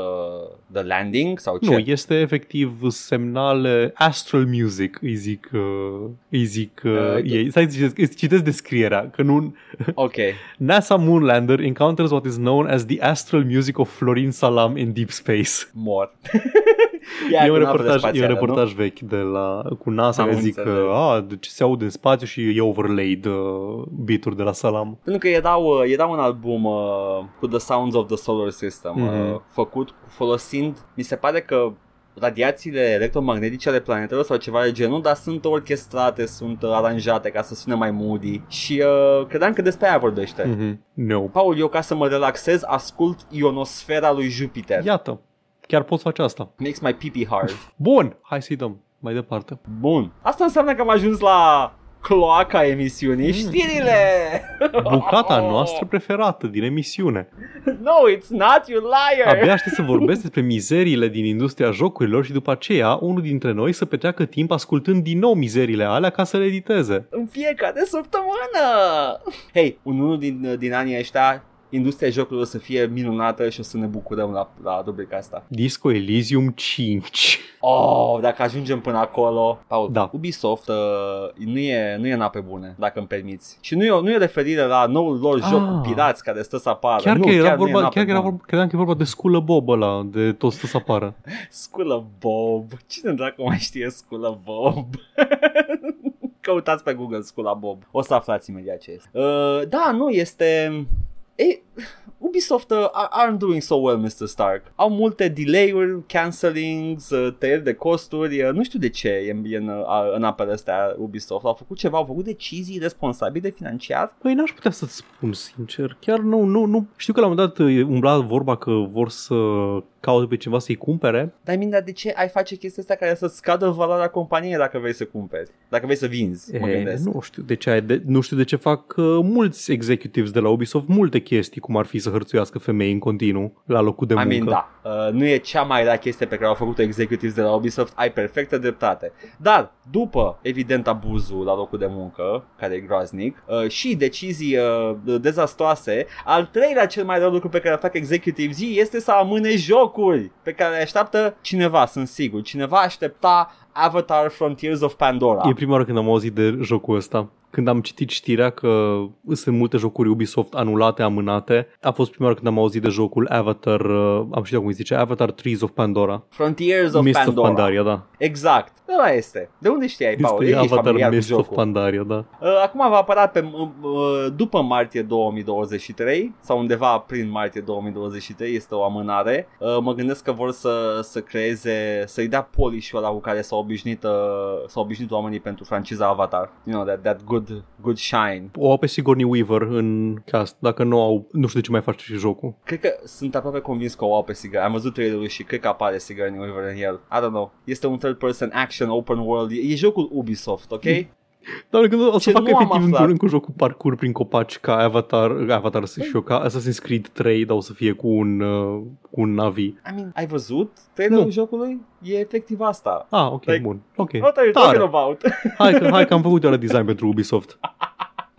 the landing sau ce?
Nu, este efectiv semnale astral music, îi zic, uh, îi zic uh,
Uh,
ei. Stai, citesc, îți citesc descrierea, că nu...
Ok.
NASA Moonlander encounters what is known as the astral music of Florin Salam in deep space.
Mor.
e un reportaj, e un reportaj vechi de la, cu NASA
Am
care zic
înțeles.
că a, de ce se aude în spațiu și e overlaid uh, beat-uri de la Salam.
Pentru că erau, uh, era un album uh, cu The Sounds of the Solar System
Mhm.
uh, făcut folosind, mi se pare că radiațiile electromagnetice ale planetelor sau ceva de genul, dar sunt orchestrate, sunt uh, aranjate ca să sune mai moody și uh, credeam că despre aia vorbește.
Mm-hmm. No.
Paul, eu ca să mă relaxez ascult ionosfera lui Jupiter.
Iată, chiar poți face asta.
Makes my pee hard.
Bun, hai să-i dăm mai departe.
Bun. Asta înseamnă că am ajuns la cloaca emisiunii, știrile!
Bucata noastră preferată din emisiune.
No, it's not, you liar!
Abia aștept să vorbesc despre mizeriile din industria jocurilor și după aceea unul dintre noi să petreacă timp ascultând din nou mizeriile alea ca să le editeze.
în fiecare săptămână. Hei, un unul din, din anii ăștia, industria jocurilor o să fie minunată și o să ne bucurăm la, la rubrica asta.
Disco Elysium 5.
Oh, dacă ajungem până acolo, Paul,
Da.
Ubisoft uh, nu, e, nu e na pe bune, dacă îmi permiți. Și nu e, o- nu e referire la noul lor joc
Ah.
cu pirați care stă să apară.
Chiar
nu,
că era
nu e
vorba,
na
chiar
pe
că era
bune.
vorba, credeam că e vorba de Sculă Bob ăla, de tot stă să apară.
Sculă Bob. Cine dracu mai știe Sculă Bob? Căutați pe Google Scula Bob. O să aflați imediat ce este. Uh, da, nu, este... E, Ubisoft uh, aren't doing so well, Mr. Stark. Au multe delay-uri, cancellings, uh, tăieri de costuri. Uh, nu știu de ce e, e în, uh, în apele astea Ubisoft. Au făcut ceva, au făcut decizii responsabile financiar.
Păi n-aș putea să-ți spun sincer. Chiar nu, nu, nu. Știu că la un moment dat e umbla vorba că vor să caute pe cineva să-i cumpere.
Dar mine, de ce ai face chestia asta care să scadă valoarea companiei dacă vrei să cumperi? Dacă vrei să vinzi, mă
E,
gândesc.
nu știu de ce ai de, nu știu de ce fac uh, mulți executives de la Ubisoft multe chestii, cum ar fi să hărțuiască femei în continuu la locul de
I
muncă.
mean, da, uh, nu e cea mai rea chestie pe care au făcut executives de la Ubisoft, ai perfectă dreptate. Dar, după, evident, abuzul la locul de muncă, care e groaznic, uh, și decizii uh, dezastroase, al treilea cel mai rău lucru pe care îl fac executives este să amâne jocuri pe care le așteaptă cineva, sunt sigur. Cineva aștepta Avatar Frontiers of Pandora.
E prima oară când am auzit de jocul ăsta. Când am citit știrea că sunt multe jocuri Ubisoft anulate, amânate, a fost prima oară când am auzit de jocul Avatar, uh, am știut cum îi zice, Avatar Trees of Pandora.
Frontiers of
Mist
Pandora.
of Pandaria, da.
Exact. Ăla este. De unde știai, Paul?
Este
Ești
Avatar
familiar cu
Mist of
jocul.
Pandaria, da.
Uh, Acum va apăra pe, uh, după martie 2023 sau undeva prin martie 2023, este o amânare. Uh, Mă gândesc că vor să, să creeze, să-i dea polish-ul ăla cu care s-au obișnuit, uh, s-au obișnuit oamenii pentru franciza Avatar. You know, that, that good, good shine.
O au pe Sigourney Weaver în cast. Dacă nu au, nu știu de ce mai face și jocul.
Cred că sunt aproape convins că o au pe Sigourney. Am văzut trailerul și cred că apare Sigourney Weaver în el. I don't know. Este un third person action open world. E, e jocul Ubisoft, ok?
Dar când o să
Ce
facă
nu am
efectiv în
aflat.
curând cu jocul parcurs prin copaci ca Avatar, Avatar să și eu, ca Assassin's Creed 3, dar o să fie cu un, uh, cu un Navi.
I mean, ai văzut trailerul
Nu.
jocului? E efectiv asta.
Ah, ok,
Like,
bun. Ok,
What are you
tare.
talking about?
Hai că, hai că am făcut eu la design pentru Ubisoft.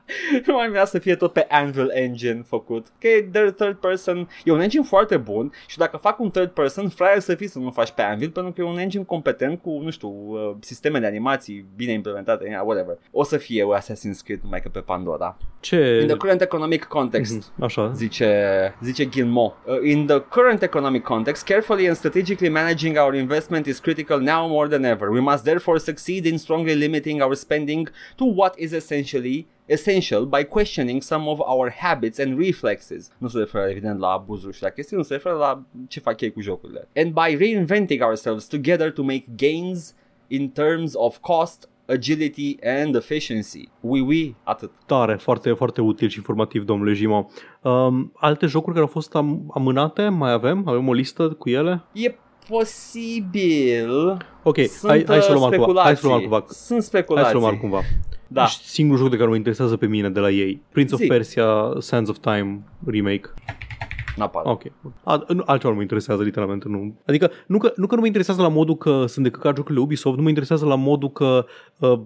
Nu mai vrea să fie tot pe Anvil Engine făcut. Că e de third person. E un engine foarte bun și dacă fac un third person, fraier să fii să nu faci pe Anvil pentru că e un engine competent cu, nu știu, uh, sisteme de animații bine implementate, yeah, whatever. O să fie un Assassin's Creed numai că pe Pandora.
Ce...
In the current economic context,
Mhm, Așa.
zice, zice Gilmo. Uh, in the current economic context, carefully and strategically managing our investment is critical now more than ever. We must therefore succeed in strongly limiting our spending to what is essentially essential by questioning some of our habits and reflexes. Nu se referă evident la abuzuri și la chestii, nu se referă la ce fac ei cu jocurile. And by reinventing ourselves together to make gains in terms of cost, agility and efficiency. Oui, oui, atât.
Tare, foarte, foarte util și informativ, domnule Jimo. Um, alte jocuri care au fost am- amânate, mai avem? Avem o listă cu ele?
E posibil.
Ok,
Sunt
hai, hai să luăm
uh,
altcuvva. Hai să luăm
speculații.
altcuvva.
Sunt
Hai să
speculații.
luăm altcumva.
Da.
Singurul joc de care mă interesează pe mine de la ei. Prince of
Zi.
Persia Sands of Time remake.
N-apare.
Ok. A, nu, altceva nu mă interesează literalmente. Nu. Adică nu că, nu că nu mă interesează la modul că sunt de căcat jocurile Ubisoft, nu mă interesează la modul că uh,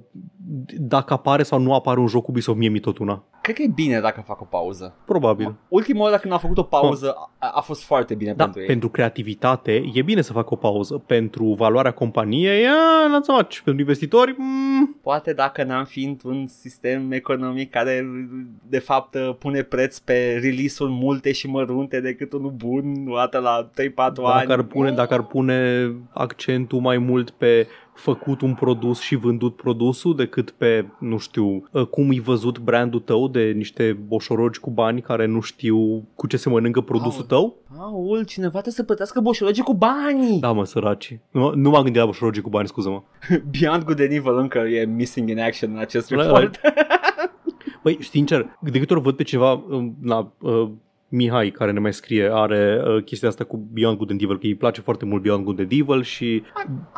dacă apare sau nu apare un joc Ubisoft, mie mi tot una.
Cred că e bine dacă fac o pauză.
Probabil.
Ultima oară când a făcut o pauză a, a fost foarte bine
Da,
pentru ei.
pentru creativitate e bine să fac o pauză. Pentru valoarea companiei, yeah, not so much. Pentru investitori, mm,
Poate dacă n-am fi într-un sistem economic care de fapt pune preț pe release-uri multe și mărunte decât unul bun o dată la 3-4 ani.
dacă ar, pune, dacă ar pune accentul mai mult pe făcut un produs și vândut produsul decât pe, nu știu, uh, cum e văzut brandul tău de niște boșorogi cu bani care nu știu cu ce se mănâncă produsul tău.
Paul, cineva trebuie să plătească boșorogii cu banii.
Da, mă, săraci. Nu, nu m-am gândit la boșorogii cu bani, scuză-mă.
Beyond Good and Evil încă e missing in action în acest
La-
report.
Băi, sincer, de câte ori văd pe ceva, um, na, uh, Mihai, care ne mai scrie, are uh, chestia asta cu Beyond Good and Evil, că îi place foarte mult Beyond Good and Evil și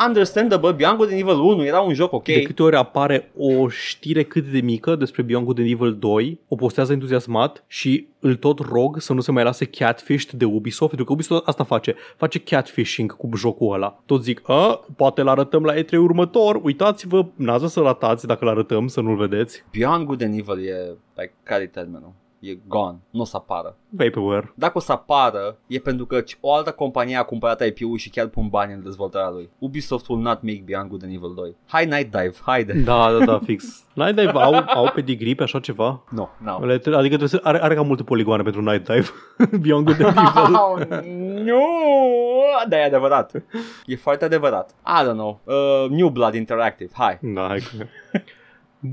Understandable, Beyond Good and Evil 1 era un joc ok.
De câte ori apare o știre cât de mică despre Beyond Good and Evil 2, o postează entuziasmat și îl tot rog să nu se mai lase catfished de Ubisoft, pentru că Ubisoft asta face, face catfishing cu jocul ăla. Tot zic, a, poate l-arătăm la E3 următor, uitați-vă, n-ați să-l ratați dacă l-arătăm, să nu-l vedeți.
Beyond Good and Evil e, like, care e termenul? E gone, nu o să apară.
Vaporware.
Dacă o să apară, e pentru că o altă companie a cumpărat IP-ul și chiar pun bani în dezvoltarea lui. Ubisoft will not make Beyond Good and Evil 2. Hai Night Dive, haide.
Da, da, da, fix. Night Dive au, au pedigree pe așa ceva?
No, no.
Le- Adică trebuie să, are, are cam multe poligoane pentru Night Dive. Beyond Good and Evil.
Wow, nu! Da, e adevărat. E foarte adevărat. I don't know. Uh, New Blood Interactive, hai.
Da, hai că...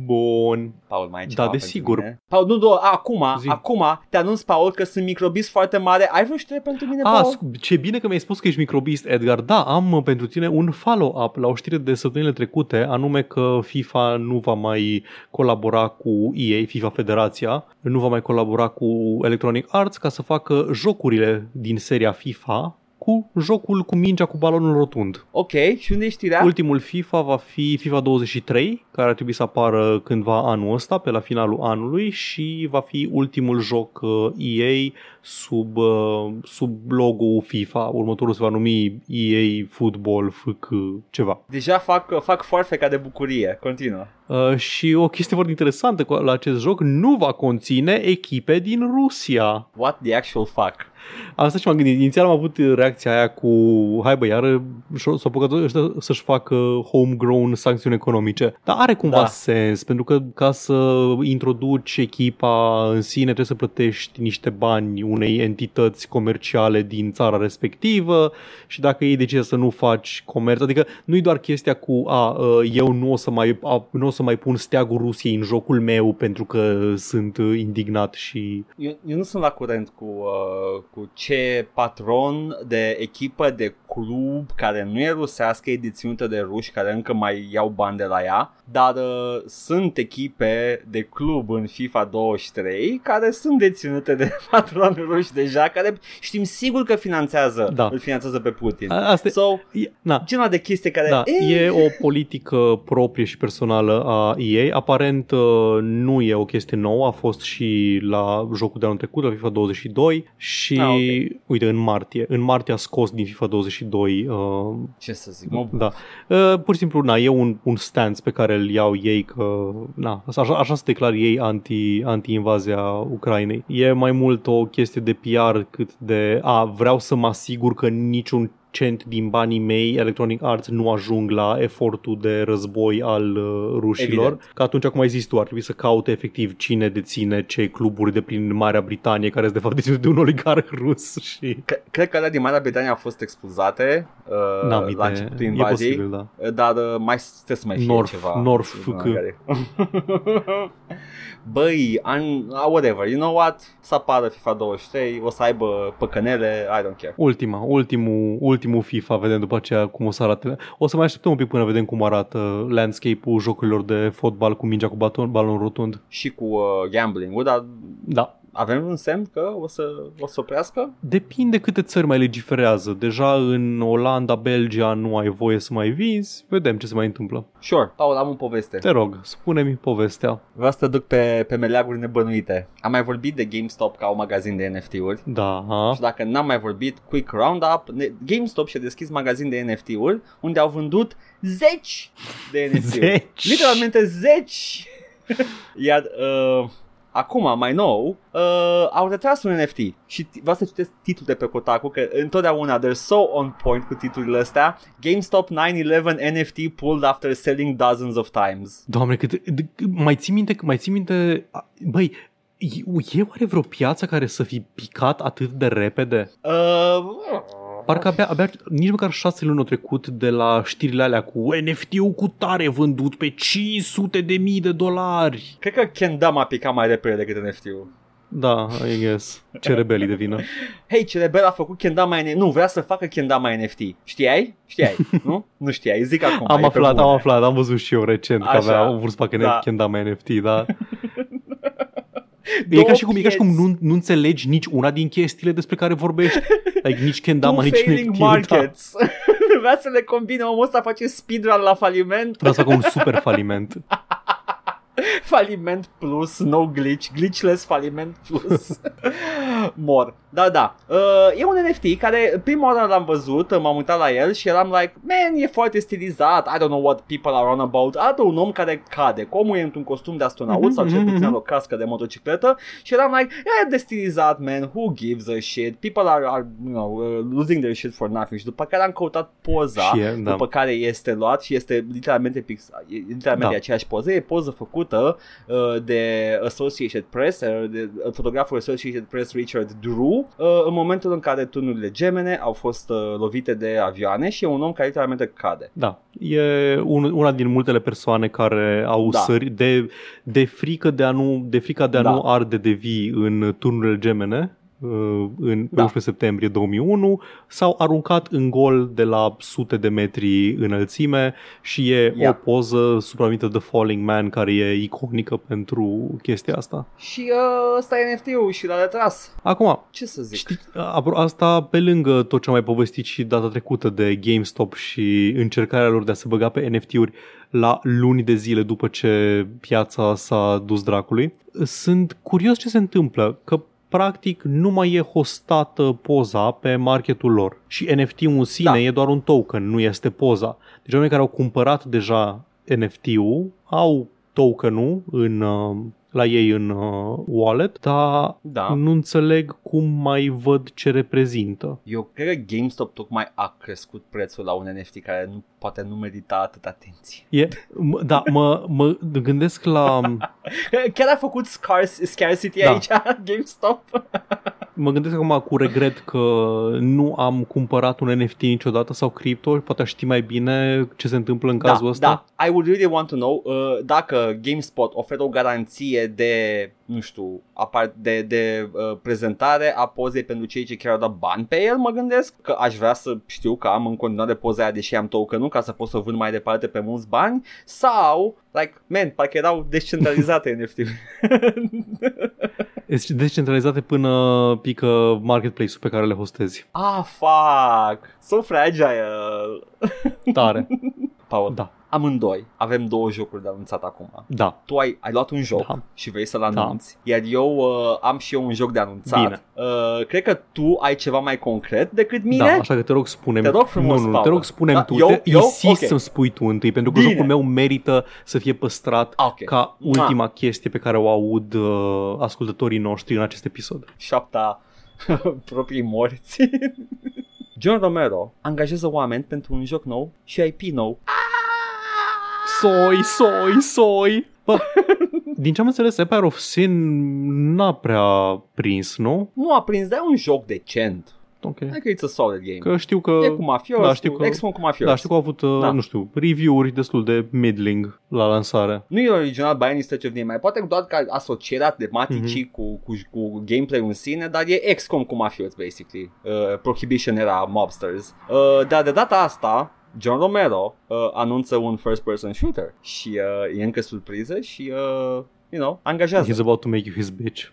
Bun.
Paul, mai ai
Da,
ceva pentru
desigur.
mine? Paul, nu, nu, acum,
Zi.
acum te anunț, Paul, că sunt microbis foarte mare. Ai vreo știre pentru mine,
A,
Paul?
scu- ce bine că mi-ai spus că ești microbist, Edgar. Da, am uh, pentru tine un follow-up la o știre de săptămânile trecute, anume că FIFA nu va mai colabora cu EA, FIFA Federația, nu va mai colabora cu Electronic Arts ca să facă jocurile din seria FIFA cu jocul cu mingea cu balonul rotund.
Ok, și unde e știrea?
Ultimul FIFA va fi FIFA 23, care ar trebui să apară cândva anul ăsta, pe la finalul anului și va fi ultimul joc uh, EA sub, uh, sub logo FIFA. Următorul se va numi EA Football FK ceva.
Deja fac, fac foarfeca de bucurie. Continuă.
Uh, și o chestie foarte interesantă cu- la acest joc, nu va conține echipe din Rusia.
What the actual fuck?
Asta ce m-am gândit. Inițial am avut reacția aia cu hai bă, iară s-au apucat ăștia să-și facă homegrown sancțiuni economice. Dar are cumva
Da.
da. sens, pentru că ca să introduci echipa în sine trebuie să plătești niște bani unei entități comerciale din țara respectivă și dacă ei decide să nu faci comerț, adică nu-i doar chestia cu a, eu nu o să mai, a, nu o să mai pun steagul Rusiei în jocul meu pentru că sunt indignat și
Eu, eu nu sunt la curent cu, uh, cu ce patron de echipă, de club care nu e rusească, e deținută de ruși care încă mai iau bani de la ea, dar uh, sunt echipe de club în FIFA 23 care sunt deținute de patroni ruși deja, care știm sigur că finanțează,
Da.
îl finanțează pe Putin.
a- asta
So,
e, na,
genul de chestie care...
Da,
eh,
e o politică proprie și personală a EA. Aparent uh, nu e o chestie nouă, a fost și la jocul de anul trecut, la FIFA 22 și
Ah, ok.
uite, în martie. În martie a scos din FIFA 22 uh,
Ce să zic, mă
da. Uh, pur și simplu, na, e un, un stance pe care îl iau ei că, na, așa, așa se declar ei anti, anti-invazia Ucrainei. E mai mult o chestie de PR cât de, a, vreau să mă asigur că niciun cent din banii mei Electronic Arts nu ajung la efortul de război al uh, rușilor.
Evident.
Că atunci, cum ai zis tu, ar trebui să caute efectiv cine deține ce cluburi de prin Marea Britanie care sunt de fapt deținute de un oligarh rus și...
Cre- Cred că alea din Marea Britanie au fost expulzate uh,
N-am
la
idee.
începutul
E
invaziei.
posibil, da.
Uh, Dar uh, mai trebuie să mai fie
North-
ceva.
North
Sigur,
FK.
care- Băi, an, uh, whatever, you know what? Să apară FIFA 23, o să aibă păcănele, I don't care.
Ultima, ultimul, ultimul FIFA, vedem după aceea cum o să arate. O să mai așteptăm un pic până vedem cum arată landscape-ul jocurilor de fotbal cu mingea cu baton, balon rotund.
Și cu uh, gambling-ul, dar
Da.
Avem un semn că o să, o să oprească?
Depinde câte țări mai legiferează. Deja în Olanda, Belgia nu ai voie să mai vinzi. Vedem ce se mai întâmplă.
Sure, Paul, am o poveste.
Te rog, spune-mi povestea.
Vreau să te duc pe, pe meleaguri nebănuite. Am mai vorbit de GameStop ca un magazin de NFT-uri.
Da, ha?
Și dacă n-am mai vorbit, quick roundup, ne- GameStop și-a deschis magazin de NFT-uri unde au vândut zeci de NFT-uri.
Zeci.
Literalmente zeci. Iar uh, acum, mai nou, uh, au retras un NFT și t- vreau să citesc titlul de pe Kotaku, că întotdeauna they're so on point cu titlurile astea. GameStop 9-11 NFT pulled after selling dozens of times.
Doamne, cât, d- mai ții minte, mai ții minte, a- băi, e, e oare vreo piață care să fi picat atât de repede?
Uh,
Parcă abia, abia nici măcar șase luni au trecut de la știrile alea cu NFT-ul cu tare vândut pe 500 de mii de dolari.
cred că Kendama a picat mai repede decât NFT-ul.
Da, I guess. Ce rebelii de vină.
Hei, Cerebel a făcut Kendama NFT. Nu, vrea să facă Kendama NFT. Știai? Știai, nu? Nu știai, zic acum.
Am
e pe
aflat,
bune.
am aflat, am văzut și eu recent că
Așa.
avea, au vrut să facă
Da.
da. Kendama NFT, da. E
Două
ca și cum, e ca și cum
pieți.
nu, nu înțelegi nici una din chestiile despre care vorbești. Like, nici Kendama,
Two
nici
failing
NFT.
markets. Vrea să le combine omul ăsta, face speedrun la faliment.
Da. Vreau să facă un super faliment.
Faliment plus, no glitch, glitchless faliment plus. Mor. Da, da. Uh, e un NFT care prima oară l-am văzut, m-am uitat la el și eram like, man, e foarte stilizat, I don't know what people are on about. Arată un om care cade, omul e într-un costum de astronaut
Mhm,
sau cel
mhm,
puțin
mhm.
are o cască de motocicletă și eram like, e de stilizat, man, who gives a shit? People are, are you know, uh, losing their shit for nothing. Și după care am căutat poza
Și e, da.
după care este luat și este literalmente pix, e literalmente
Da.
aceeași poză, e poză făcută uh, de Associated Press, uh, de uh, fotograful Associated Press Richard Drew, uh, în momentul în care tunurile gemene au fost uh, lovite de avioane și e un om care literalmente cade.
Da, e un, una din multele persoane care au
Da.
da. sări de, de frică de a nu de frica de a
Da.
nu arde de vii în turnurile gemene uh, în
Da.
11 septembrie 2001 s-au aruncat în gol de la sute de metri înălțime și e
Ia.
o poză supranumită The Falling Man care e iconică pentru chestia asta.
Și uh, ăsta e NFT-ul și l-a retras.
Acum,
Ce să zic?
Știi, apro- asta pe lângă tot ce am mai povestit și data trecută de GameStop și încercarea lor de a se băga pe NFT-uri la luni de zile după ce piața s-a dus dracului, sunt curios ce se întâmplă, că practic nu mai e hostată poza pe marketul lor și NFT-ul în sine
Da.
e doar un token, nu este poza. Deci oamenii care au cumpărat deja NFT-ul au tokenul în, uh, la ei în uh, wallet, dar
Da.
nu înțeleg cum mai văd ce reprezintă.
Eu cred că GameStop tocmai a crescut prețul la un NFT care nu, poate nu merita atât atenție.
E, m- da, mă, mă gândesc la
Chiar a făcut scars, scarcity
Da.
aici, GameStop?
Mă gândesc acum cu regret că nu am cumpărat un NFT niciodată sau cripto, poate aș ști mai bine ce se întâmplă în cazul
da,
ăsta.
Da, I would really want to know uh, dacă GameSpot oferă o garanție de, nu știu, apar- de, de uh, prezentare a pozei pentru cei ce chiar au dat bani pe el, mă gândesc, că aș vrea să știu că am în continuare poza aia deși am token-ul ca să pot să o vând mai departe pe mulți bani sau, like, man, parcă erau descentralizate NFT-uri.
Este descentralizate până pică marketplace-ul pe care le hostezi.
ah, fuck, so fragile.
Tare.
Paul,
Da,
amândoi avem două jocuri de anunțat acum.
da.
tu ai, ai luat un joc
Da.
și vrei să-l anunți, iar eu uh, am și eu un joc de anunțat.
Bine.
Uh, cred că tu ai ceva mai concret decât mine.
Da, așa că te rog spune
Te rog frumos,
nu, nu,
Paul.
te rog spune
Da,
tu.
eu-
te,
eu?
insist
Ok.
să-mi spui tu întâi, pentru că
Bine.
jocul meu merită să fie păstrat
Ah, ok.
ca
Mua.
ultima chestie pe care o aud uh, ascultătorii noștri în acest episod.
Șapta proprii morți. John Romero angajează oameni pentru un joc nou și IP nou.
Soi, soi, soi! Bă, din ce am înțeles, Empire of Sin n-a prea prins, nu?
Nu a prins, dar e un joc decent.
Ok.
Adică it's a solid game.
Că știu că...
e cu mafios,
da, știu
cu,
că-
ex-con cu mafios.
Da, știu că au avut, uh,
Da.
nu știu, review-uri destul de middling la lansare.
Nu e original by any stretch of the mai poate doar ca asocierea tematicii
Mhm.
cu, cu, cu gameplay în sine, dar e XCOM cu mafioți, basically. Uh, Prohibition era mobsters. Uh, dar de data asta, John Romero uh, anunță un first-person shooter și uh, e încă surpriză și uh, you know, angajează.
He's about to make you his bitch.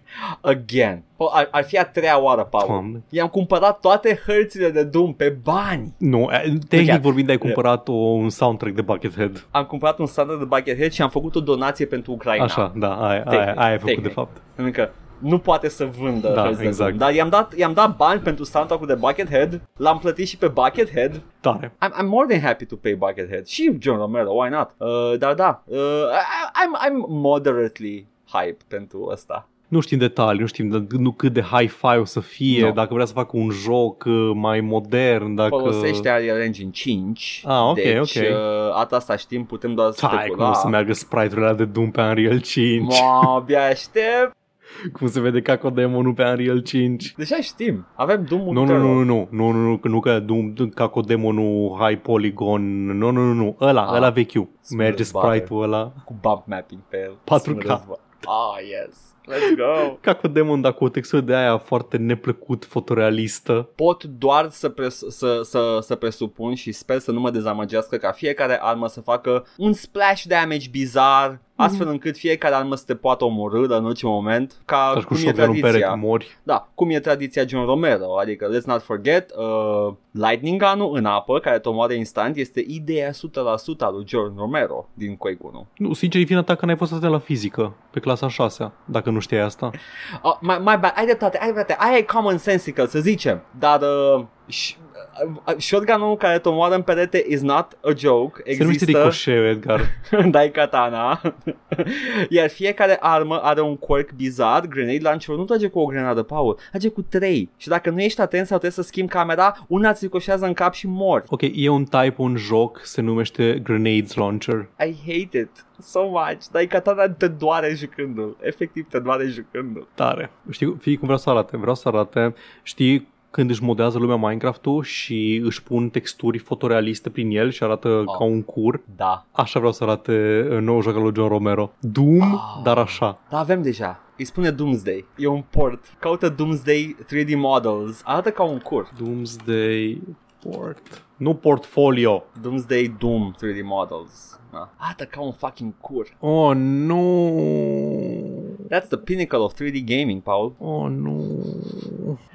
Again. Po- Ar, ar fi a treia oară, Paul.
Doamne.
I-am cumpărat toate hărțile de Doom pe bani.
Nu, eh, tehnic
Chiar.
vorbind, ai cumpărat o, un soundtrack de Buckethead.
Am cumpărat un standard de Buckethead și am făcut o donație pentru Ucraina.
Așa, da, aia,
Tehnic,
aia, aia ai făcut
tehnic.
de fapt.
Pentru că nu poate să vândă
Da,
hărți de
exact.
Doom. Dar i-am dat, i-am dat bani pentru soundtrack-ul de Buckethead, l-am plătit și pe Buckethead.
Tare.
I'm, I'm more than happy to pay Buckethead. Și John Romero, why not? Uh, dar da, uh, I, I'm, I'm moderately hype pentru asta.
Nu știm detalii, nu știm de- nu cât de hi-fi o să fie,
Nu.
dacă vrea să facă un joc uh, mai modern, dacă...
Folosește Unreal Engine 5.
Ah, ok,
deci,
ok.
Uh, atât asta știm, putem doar
Hai, cum
specula.
o să meargă sprite-urile alea de Doom pe Unreal 5?
Mă, abia aștept.
Cum se vede cacodemonul pe Unreal 5?
Deja știm. Avem Doom
Nu, nu,
Eternal.
nu, nu, nu, nu, nu, că nu că Doom, cacodemonul high polygon, nu, nu, nu, nu, ăla,
Ah.
ăla vechiul.
Sunt
Merge
războare.
sprite-ul ăla.
Cu bump mapping pe el.
4K.
Sunt război. Ah, yes. Let's go.
Cacodemon, dar cu o textură de aia foarte neplăcut, fotorealistă.
Pot doar să, pres- să, să, să presupun și sper să nu mă dezamăgească ca fiecare armă să facă un splash damage bizar, astfel încât fiecare armă să te poată omorâ în orice moment, ca
Dar cu
cum e
shotgun în pereche
tradiția.
mori.
Da, cum e tradiția John Romero, adică let's not forget, uh, lightning gun în apă, care te omoară instant, este ideea 100% a lui John Romero din Quake 1.
Nu, sincer, e vina ta că n-ai fost atent la fizică pe clasa 6 dacă nu știai asta.
Oh, my, my bad, ai dreptate, ai dreptate, aia e common sensical, să zicem, dar uh, sh- uh, shotgun-ul care te omoară în perete is not a joke,
Se numește
există,
ricochet, Edgar.
dai katana, iar fiecare armă are un quirk bizar, grenade launcher nu trage cu o grenadă, Paul, trage cu trei și dacă nu ești atent sau trebuie să schimbi camera, una îți ricoșează în cap și mori.
Ok, e un type, un joc, se numește Grenades Launcher.
I hate it so much, dai katana te doare jucându-l, efectiv te doare jucându-l.
Tare. Știi, fii cum vreau să arate? Vreau să arate, știi, când își modează lumea Minecraft-ul și își pun texturi fotorealiste prin el și arată
Oh.
ca un cur.
Da,
Așa vreau să arate uh, nou joc al lui John Romero. Doom,
Ah.
dar așa.
Da, avem deja. Îi spune Doomsday. E un port. Caută Doomsday 3D Models. Arată ca un cur.
Doomsday Port. Nu portfolio.
Doomsday Doom 3D Models. Da. Arată ca un fucking cur.
Oh, nu.
That's the pinnacle of 3D gaming, Paul.
Oh, nu.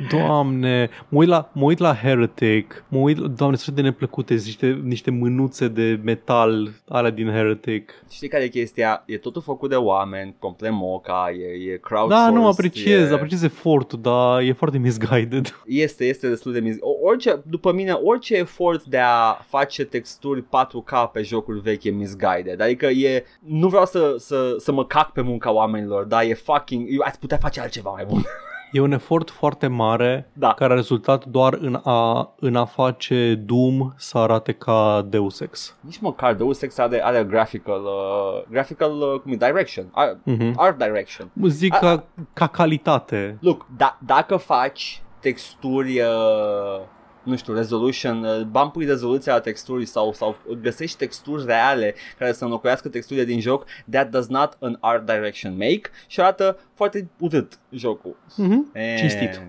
Doamne, mă uit la, mă uit la Heretic, mă uit, doamne, sunt de neplăcute, sunt niște, niște mânuțe de metal, alea din Heretic.
Știi care e chestia? E totul făcut de oameni, complet moca, e, e crowdsourced.
Da, nu, apreciez,
e...
apreciez efortul, dar e foarte misguided.
Este, este destul de miz. O- Orice, după mine, orice efort de a face texturi 4K pe jocuri vechi e misguided. Adică e, nu vreau să, să, să mă cac pe munca oamenilor, dar e fucking, eu ați putea face altceva mai bun.
E un efort foarte mare
Da.
care a rezultat doar în a, în a face Doom să arate ca Deus Ex.
Nici măcar Deus Ex are, are graphical, uh, graphical uh, cum e, direction, art,
Mhm.
art direction.
Zic
A-
ca, ca calitate.
Look, da, dacă faci texturi, uh, nu știu, resolution, uh, bani pui rezoluția la texturi sau, sau găsești texturi reale care să înlocuiască texturile din joc, that does not an art direction make și arată foarte urât jocul.
Mhm.
And-
Cinstit.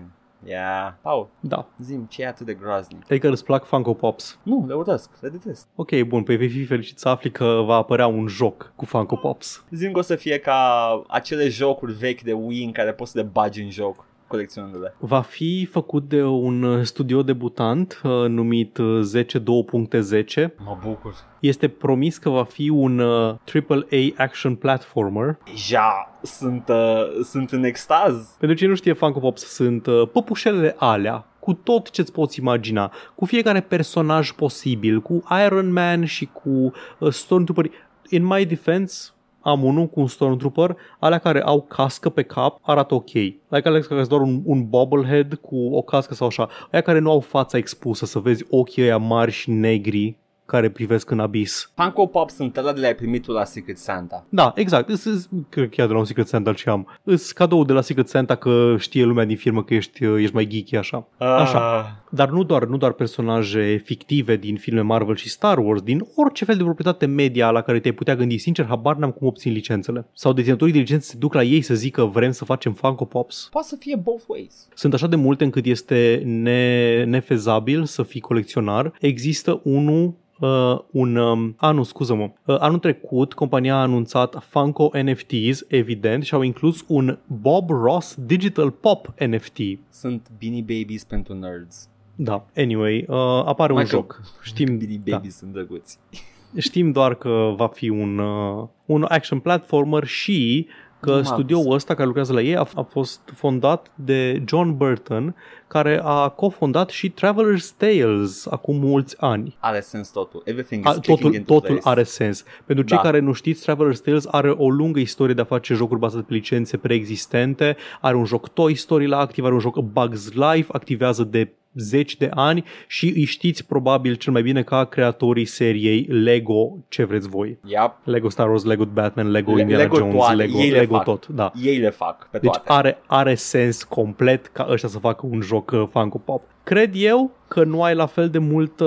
Yeah. Paul,
Da.
zim, ce e atât de groaznic?
Adică îți plac Funko Pops.
Nu, le urăsc, le detest.
Ok, bun, păi vei fi fericit să afli că va apărea un joc cu Funko Pops.
Zim că o să fie ca acele jocuri vechi de Wii în care poți să le bagi în joc colecționându-le.
Va fi făcut de un uh, studio debutant uh, numit uh, 10.2.10.
Mă bucur.
Este promis că va fi un uh, AAA action platformer.
Deja sunt, uh, sunt în extaz.
Pentru cine nu știe, Funko Pops sunt uh, păpușelele alea cu tot ce-ți poți imagina, cu fiecare personaj posibil, cu Iron Man și cu uh, Stormtrooper. In my defense, am unul cu un Stormtrooper, alea care au cască pe cap arată ok. Like alea care sunt doar un, un bobblehead cu o cască sau așa. Aia care nu au fața expusă, să vezi ochii ăia mari și negri care privesc în abis.
Funko Pop sunt ăla de le-ai primit tu la Secret Santa.
Da, exact. Îs, îs, cred că chiar de la un Secret Santa și am. Îs cadou de la Secret Santa că știe lumea din firmă că ești, ești mai geeky așa. Așa.
Ah.
Dar nu doar, nu doar personaje fictive din filme Marvel și Star Wars, din orice fel de proprietate media la care te-ai putea gândi. Sincer, habar n-am cum obțin licențele. Sau deținătorii de licențe se duc la ei să zică vrem să facem Funko Pops.
Poate să fie both ways.
Sunt așa de multe încât este ne, nefezabil să fii colecționar. Există unul uh, un... Um, a, nu, scuză-mă. Uh, anul trecut, compania a anunțat Funko NFTs, evident, și au inclus un Bob Ross Digital Pop NFT.
Sunt Beanie Babies pentru nerds.
Da, anyway, uh, apare
Mai
un
că
joc. Știm,
Beanie
da,
Babies sunt drăguți.
știm doar că va fi un, uh, un action platformer și că
Nu m-am
studioul ăsta care lucrează la ei a, a fost fondat de John Burton, care a cofondat și Traveler's Tales acum mulți ani.
Are sens totul. Everything is
A,
clicking
totul,
into
totul
place.
are sens. Pentru cei
Da.
care nu știți, Traveler's Tales are o lungă istorie de a face jocuri bazate pe licențe preexistente, are un joc Toy Story la activ, are un joc Bugs Life, activează de zeci de ani și îi știți probabil cel mai bine ca creatorii seriei Lego, ce vreți voi.
Yep.
Lego Star Wars, Lego Batman, Lego
Le-
Indiana
Lego
Jones,
toate,
Lego,
ei le
Lego
fac.
tot, da.
Ei le fac pe
Deci
toate.
are, are sens complet ca ăștia să facă un joc uh, Funko Pop. Cred eu că nu ai la fel de multă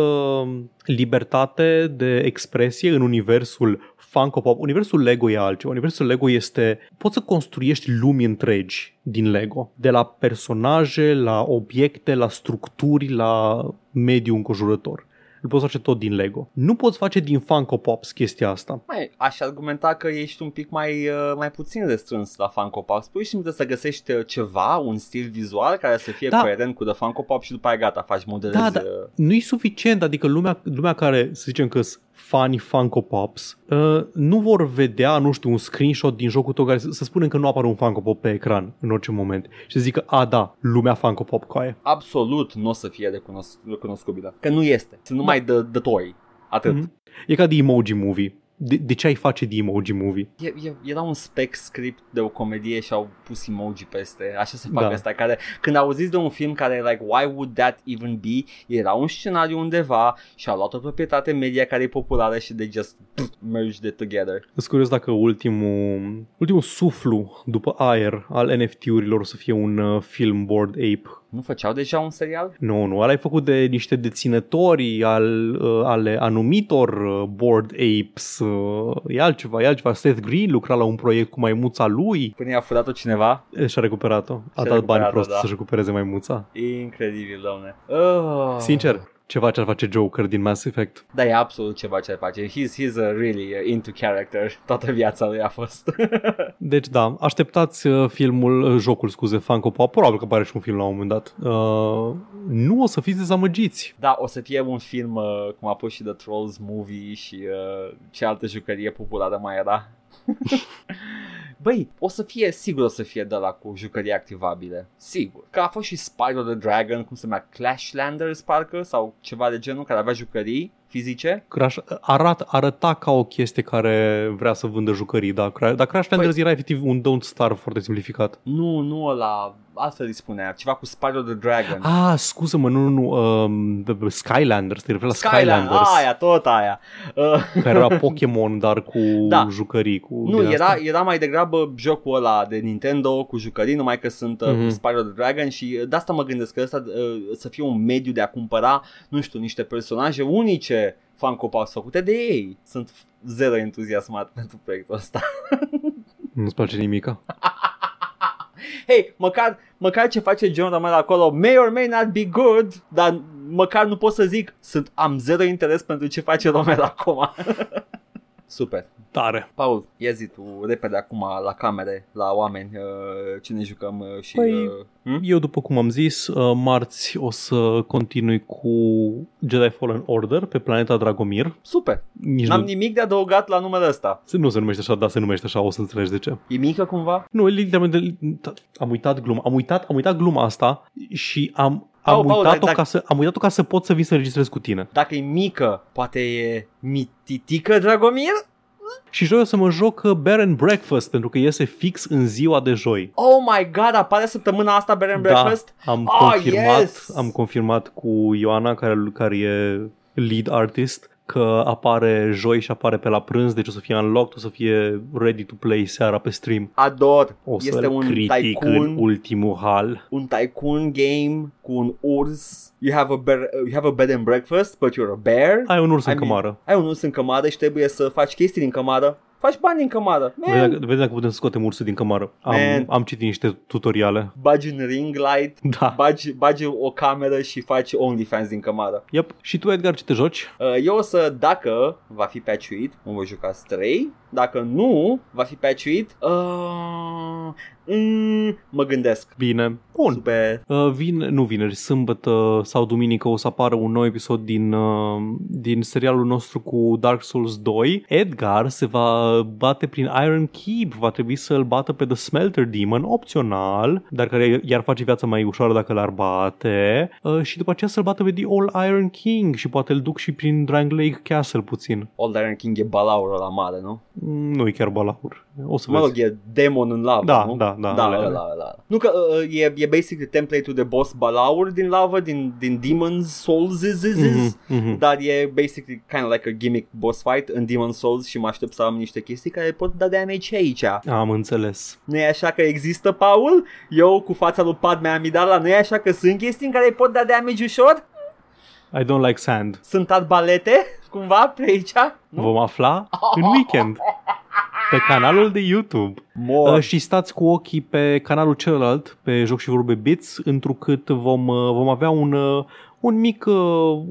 libertate de expresie în universul Funko Pop. Universul Lego e altceva. Universul Lego este... Poți să construiești lumi întregi din Lego. De la personaje, la obiecte, la structuri, la mediul înconjurător. Îl poți face tot din Lego. Nu poți face din Funko Pops chestia asta.
Mai, aș argumenta că ești un pic mai, uh, mai puțin restrâns la Funko Pop. Pur și simplu să găsești uh, ceva, un stil vizual care să fie
Da.
coerent cu The Funko Pop și după aia gata, faci modelezi.
Da, da.
uh,
nu e suficient, adică lumea, lumea care, să zicem că sunt fani Funko Pops, uh, nu vor vedea, nu știu, un screenshot din jocul tău care să, să spunem că nu apare un Funko Pop pe ecran în orice moment și să zică, a, da, lumea Funko Pop coaie.
Absolut nu o să fie recunosc- recunoscubilă. Că nu este. Sunt numai de, de toy. Atât.
Mhm. E ca de Emoji Movie. De, de ce ai face de Emoji Movie?
E, e, era un spec script de o comedie și au pus emoji peste, așa se fac
Da.
asta, care când auziți de un film care like, why would that even be, era un scenariu undeva și au luat o proprietate media care e populară și de just pff, merged it together.
Sunt curios dacă ultimul, ultimul suflu după aer al NFT-urilor o să fie un uh, film Board Ape.
Nu făceau deja un serial?
Nu, nu, ăla e făcut de niște deținători al, uh, ale anumitor uh, Board Apes. Uh, e altceva, e altceva. Seth Green lucra la un proiect cu maimuța lui
Până i-a furat-o cineva?
e, și-a recuperat-o. A
Și-a
dat bani
recuperat-o,
prost
da.
să-și recupereze maimuța.
Incredibil, domne. Oh.
Sincer, ceva ce ar face Joker din Mass Effect.
Da, e absolut ceva ce face. He's, he's uh, really uh, into character. Toată viața lui a fost.
Deci da, așteptați uh, filmul, uh, jocul, scuze, Funko Pop. Probabil că apare și un film la un moment dat. Uh, nu o să fiți dezamăgiți.
Da, o să fie un film uh, cum a fost și The Trolls Movie și uh, ce altă jucărie populară mai era. Băi, o să fie, sigur o să fie de la cu jucării activabile. Sigur. Că a fost și Spyro the Dragon, cum se numea, Clashlanders parcă, sau ceva de genul, care avea jucării fizice.
Crash arat, arăta ca o chestie care vrea să vândă jucării, da. Cra- Dar Crash Landers
Păi-
era efectiv un Don't Starve foarte simplificat.
Nu, nu ăla, altfel îi spunea, ceva cu Spyro the Dragon.
Ah, scuză-mă, nu, nu, nu, um, the- the Skylanders, te referi la
Skyland,
Skylanders,
aia, tot aia. Uh,
care era Pokémon, dar cu
Da.
jucării. Cu
Nu,
din
era,
asta.
era mai degrabă jocul ăla de Nintendo cu jucării, numai că sunt uh,
Mhm.
cu Spyro the Dragon și uh, de asta mă gândesc că ăsta uh, să fie un mediu de a cumpăra, nu știu, niște personaje unice Funko Pops făcute de ei. Sunt zero entuziasmat pentru proiectul ăsta.
Nu-ți place nimica.
Hei, măcar, măcar ce face John Romero acolo may or may not be good, dar măcar nu pot să zic sunt, am zero interes pentru ce face Romero acum. Super.
Tare.
Paul, ia zi tu repede acum la camere, la oameni, uh, ce ne jucăm uh, și...
Păi,
uh, hm?
Eu, după cum am zis, uh, marți o să continui cu Jedi Fallen Order pe planeta Dragomir.
Super,
Nici
n-am
nu,
nimic de adăugat la numele ăsta.
se- nu se numește așa, dar se numește așa, o să înțelegi de ce.
E mică cumva?
Nu, literalmente am uitat gluma. Am uitat, am uitat gluma asta și am, am
Paul, Paul,
uitat-o
dacă-
ca să am uitat-o ca să pot să vin să înregistrez cu tine.
Dacă e mică, poate e mititică Dragomir?
Și joi o să mă joc uh, Bear and Breakfast pentru că iese fix în ziua de joi.
Oh my god, apare săptămâna asta Bed and Breakfast?
Da, am
Ah,
confirmat,
yes!
am confirmat cu Ioana care, care e lead artist că apare joi și apare pe la prânz, deci o să fie unlocked, o să fie ready to play seara pe stream.
Ador.
O să
este un
critic în
tycoon,
ultimul hal.
un tycoon game cu un urs. You have a bear, you have a bed and breakfast, but you're a bear.
Ai un urs
I
în
mean-
cămară.
Ai un urs în cămară și trebuie să faci chestii din cămară. Faci bani din cămară.
Vezi
Man,
dacă, vezi dacă putem să scoatem ursul din cămară. Am,
Man.
am citit niște tutoriale.
bagi un ring light,
Da.
bagi, bagi o cameră și faci OnlyFans din cămară.
Yep. Și tu, Edgar, ce te joci?
Uh, Eu o să, dacă va fi patchuit, mă voi juca Stray. Dacă nu va fi patchuit, uh, mm, mă gândesc.
Bine. Bun.
Super.
Uh, vin, nu vineri, sâmbătă sau duminică o să apară un nou episod din, uh, din serialul nostru cu Dark Souls 2. Edgar se va bate prin Iron Keep, va trebui să-l bată pe The Smelter Demon, opțional, dar care i-ar face viața mai ușoară dacă l-ar bate. Uh, și după aceea să-l bată pe The All Iron King și poate îl duc și prin Drang Lake Castle puțin.
Old Iron King e balaurul la mare, nu?
Mm, Nu e chiar balaur. O să
Mă
vezi.
rog, e demon în lavă,
Da,
nu?
da, da,
da
ale-
ăla, ăla. Nu că uh, e, e basically template-ul de boss balaur din lavă, din, din Demon's Souls,
Mhm, mhm.
dar e basically kind of like a gimmick boss fight în Demon's Souls și mă aștept să am niște chestii care pot da damage aici.
Am înțeles.
Nu e așa că există, Paul? Eu cu fața lui Padme Amidala, nu e așa că sunt chestii în care pot da damage ușor?
I don't like sand.
Sunt arbalete, cumva, pe aici? Nu?
Vom afla în weekend pe canalul de YouTube.
Mor.
Uh, și stați cu ochii pe canalul celălalt, pe Joc și Vorbe Bits, întrucât vom, uh, vom avea un, uh, un mic, uh,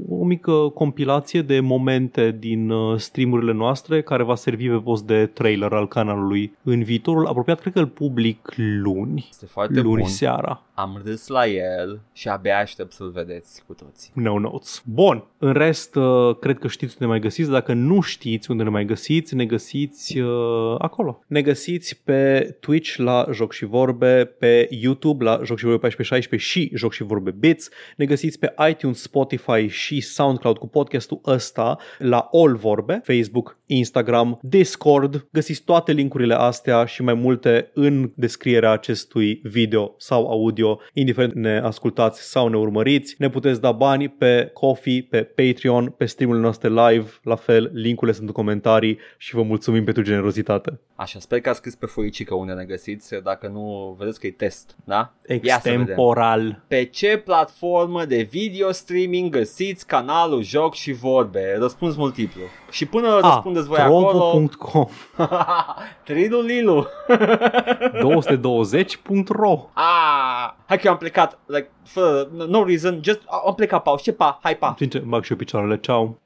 o mică compilație de momente din uh, streamurile noastre care va servi pe post de trailer al canalului în viitorul apropiat. Cred că îl public luni,
Este foarte
luni
bun.
seara.
Am râs la el și abia aștept să-l vedeți cu toții.
No notes. Bun. În rest, uh, cred că știți unde ne mai găsiți. Dacă nu știți unde ne mai găsiți, ne găsiți uh, acolo. Ne găsiți pe Twitch la Joc și Vorbe, pe YouTube la Joc și Vorbe 1416 și Joc și Vorbe Bits. Ne găsiți pe iTunes, Spotify și SoundCloud cu podcastul ăsta la All Vorbe, Facebook, Instagram, Discord. Găsiți toate linkurile astea și mai multe în descrierea acestui video sau audio, indiferent ne ascultați sau ne urmăriți. Ne puteți da bani pe Coffee, pe Patreon, pe streamurile noastre live, la fel, linkurile sunt în comentarii și vă mulțumim pentru generozitate.
Așa, sper că a scris pe foicică unde ne găsiți, dacă nu vedeți că e test, da? Ia să vedem.
Extemporal.
Pe ce platformă de video streaming găsiți canalul Joc și Vorbe? Răspuns multiplu. Și până
A,
răspundeți voi acolo...
trovo.com
Trilu Lilu.
220.ro
ah, hai că eu am plecat, like, fără, no reason, just am plecat, Paul, ce pa, hai pa.
Sincer, bag și eu picioarele, ceau.